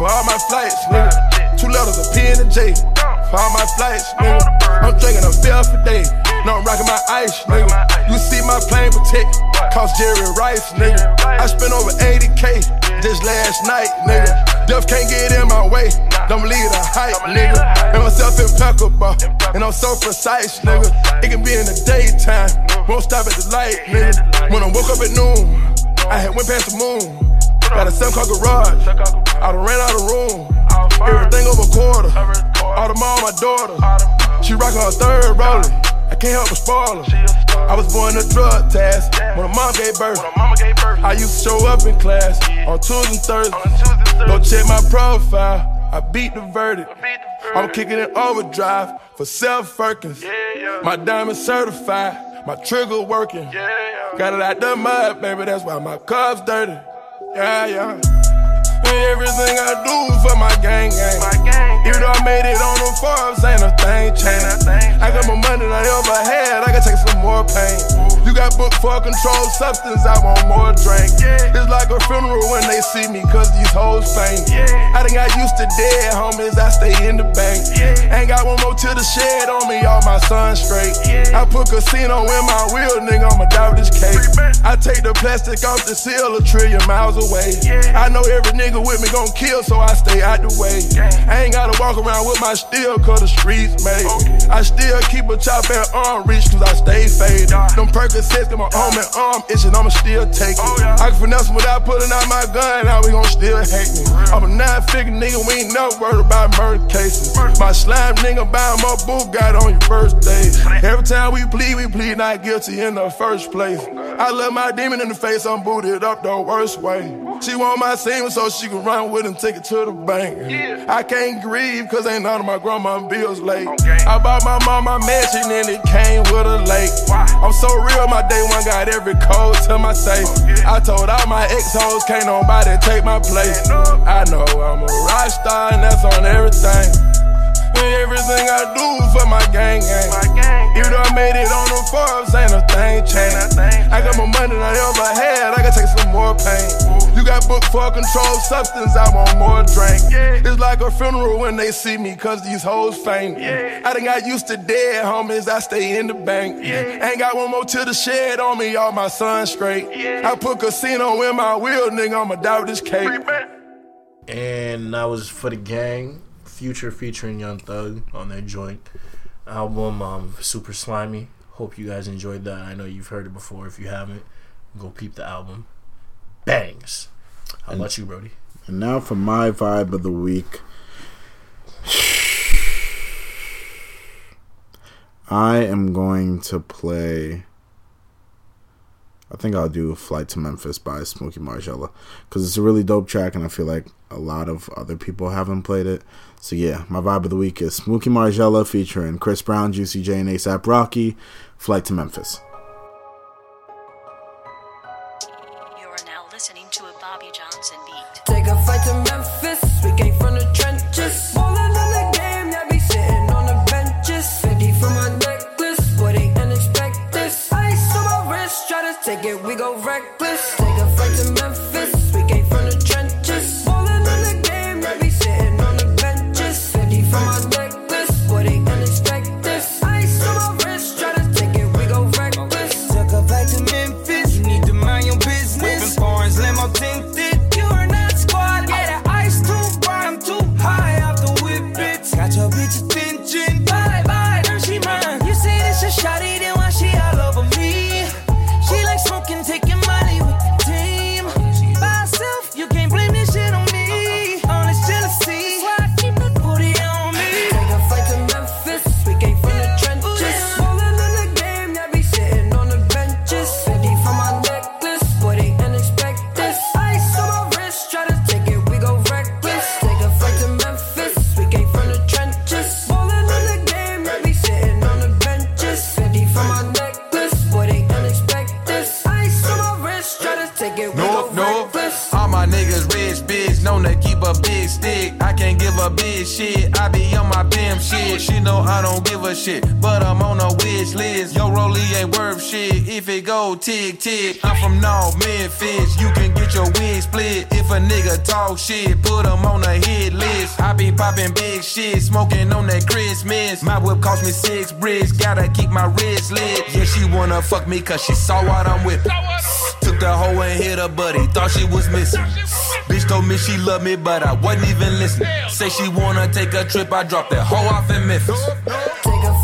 for all my flights, nigga. Two letters of P and a J for all my flights, nigga. I'm drinking a fill for day. No, I'm rocking my ice, nigga. You see my plane protect, cost Jerry Rice, nigga. I spent over 80k just last night, nigga. Death can't get in my way. Don't believe the hype, nigga. And myself impeccable, and I'm so precise, nigga. It can be in the daytime, won't stop at the light, nigga. When I woke up at noon, I had went past the moon. Got a seven car garage, I done ran out of room. Everything over quarter, all the mom, my daughter. She rockin' her third rolling. I can't help but spoil her. I was born a drug task when a mom gave birth. I used to show up in class on Tuesdays and Thursdays. Go check my profile. I beat the verdict. I'm kicking it overdrive for self Firkins. My diamond certified, my trigger working. Got it out the mud, baby. That's why my cup's dirty. Yeah, yeah. And everything I do for my gang gang. Even though I made it on the Forbes, ain't a thing changed. I got more money than I ever had, I can take some more pain. You got booked for a controlled substance, I want more drink. It's like a funeral when they see me, cause these hoes faint. I done got used to dead homies, I stay in the bank. Ain't got one more to the shed on me, all my sons straight. I put casino in my wheel, nigga, I'ma with this cake. I take the plastic off the seal a trillion miles away. I know every nigga with me gon' kill, so I stay out the way. I ain't gotta walk around with my steel, cause the streets made. I still keep a chop at arm reach, cause I stay faded. Them Percocets got my arm and arm itching, I'ma still take it. I can finesse them without pulling out my gun, now we gon' still hate me. I'm a nine figure nigga, we ain't no worried about murder cases. My slime nigga buying my boot got on your birthday. Every time we plead, we plead not guilty in the first place. I love my demon in the face, I'm booted up the worst way. She want my semen so she can run with him, take it to the bank. Yeah. I can't cause ain't none of my grandma bills late. Okay. I bought my mom my mansion and it came with a lake. Why? I'm so real, my day one got every code to my safe. Okay. I told all my ex-hoes, can't nobody take my place. I know I'm a rock star and that's on everything. And everything I do for my gang gang. My gang, Even though I made it on the Forbes, ain't a thing changed. I got more money than I ever had, I can take some more pain. You got booked for a controlled substance, I want more drink. It's like a funeral when they see me, cause these hoes faint. Yeah. I done got used to dead homies, I stay in the bank. Ain't got one more to the shed on me, all my sons straight. I put casino in my wheel, nigga, I'ma die with this cake. And that was for the gang, Future featuring Young Thug on their joint album, um, Super Slimy. Hope you guys enjoyed that. I know you've heard it before. If you haven't, go peep the album bangs. How and, about you, Brody? And now for my vibe of the week. *sighs* I am going to play. I think I'll do Flight to Memphis by Smooky MarGielaa because it's a really dope track and I feel like a lot of other people haven't played it. So yeah, my vibe of the week is Smooky MarGielaa featuring Chris Brown, Juicy J, and A$AP Rocky, Flight to Memphis. reckless. Tick know I don't give a shit, but I'm on a witch list. Yo, Rolly ain't worth shit. If it go tick tick. I'm from North Memphis. You can get your wig split if a nigga talk shit. Put him on a hit list. I be popping big shit, smoking on that Christmas. My whip cost me six bricks. Gotta keep my wrist lit. Yeah, she wanna fuck me cause she saw what I'm with. Took the hoe and hit her buddy. Thought she was missing. Bitch told me she loved me, but I wasn't even listening. Say she wanna take a trip, I dropped that hoe off in Memphis. Take a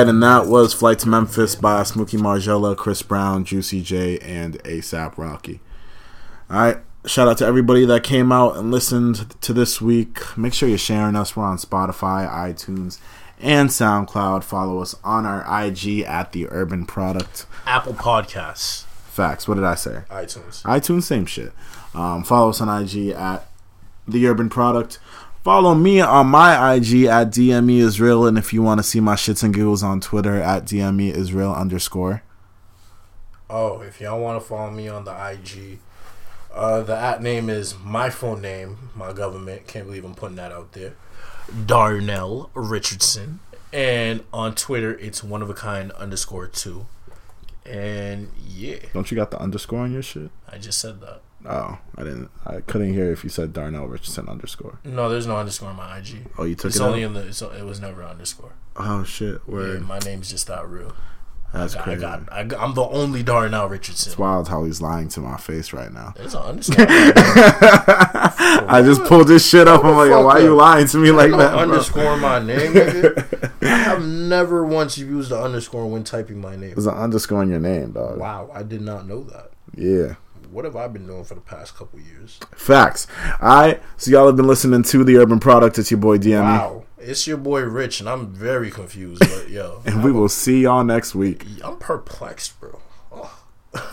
right, and that was Flight to Memphis by Smooky MarGielaa, Chris Brown, Juicy J, and A$AP Rocky. All right, shout out to everybody that came out and listened to this week. Make sure you're sharing us. We're on Spotify, iTunes, and SoundCloud. Follow us on our IG at The Urban Product. Apple Podcasts, Facts. What did I say? iTunes. iTunes, same shit. Um, follow us on IG at The Urban Product. Follow me on my IG at DME Israel, and if you want to see my shits and giggles on Twitter at DME Israel underscore. Oh, if y'all want to follow me on the IG, uh, the at name is my phone name, my government. Can't believe I'm putting that out there. Darnell Richardson. And on Twitter, it's one of a kind underscore two. And yeah, Don't you got the underscore on your shit? I just said that. Oh, I didn't. I couldn't hear if you said Darnell Richardson underscore. No, there's no underscore on my IG. Oh, you took It's it only out? in the. It's, it was never underscore. Oh shit! Yeah, my name's just that real. That's I crazy. got. I got I'm the only Darnell Richardson. It's wild how he's lying to my face right now. There's an underscore. *laughs* I just pulled this shit up. I'm like, why are you lying to me like no that? underscore my name, nigga. *laughs* I have never once used the underscore when typing my name. There's an underscore in your name, dog. Wow, I did not know that. Yeah. What have I been doing for the past couple years? Facts. All right. So y'all have been listening to the Urban Product. It's your boy DME, Wow, it's your boy Rich, and I'm very confused. But yo, *laughs* and we will see y'all next week. I'm perplexed, bro. Oh. *laughs*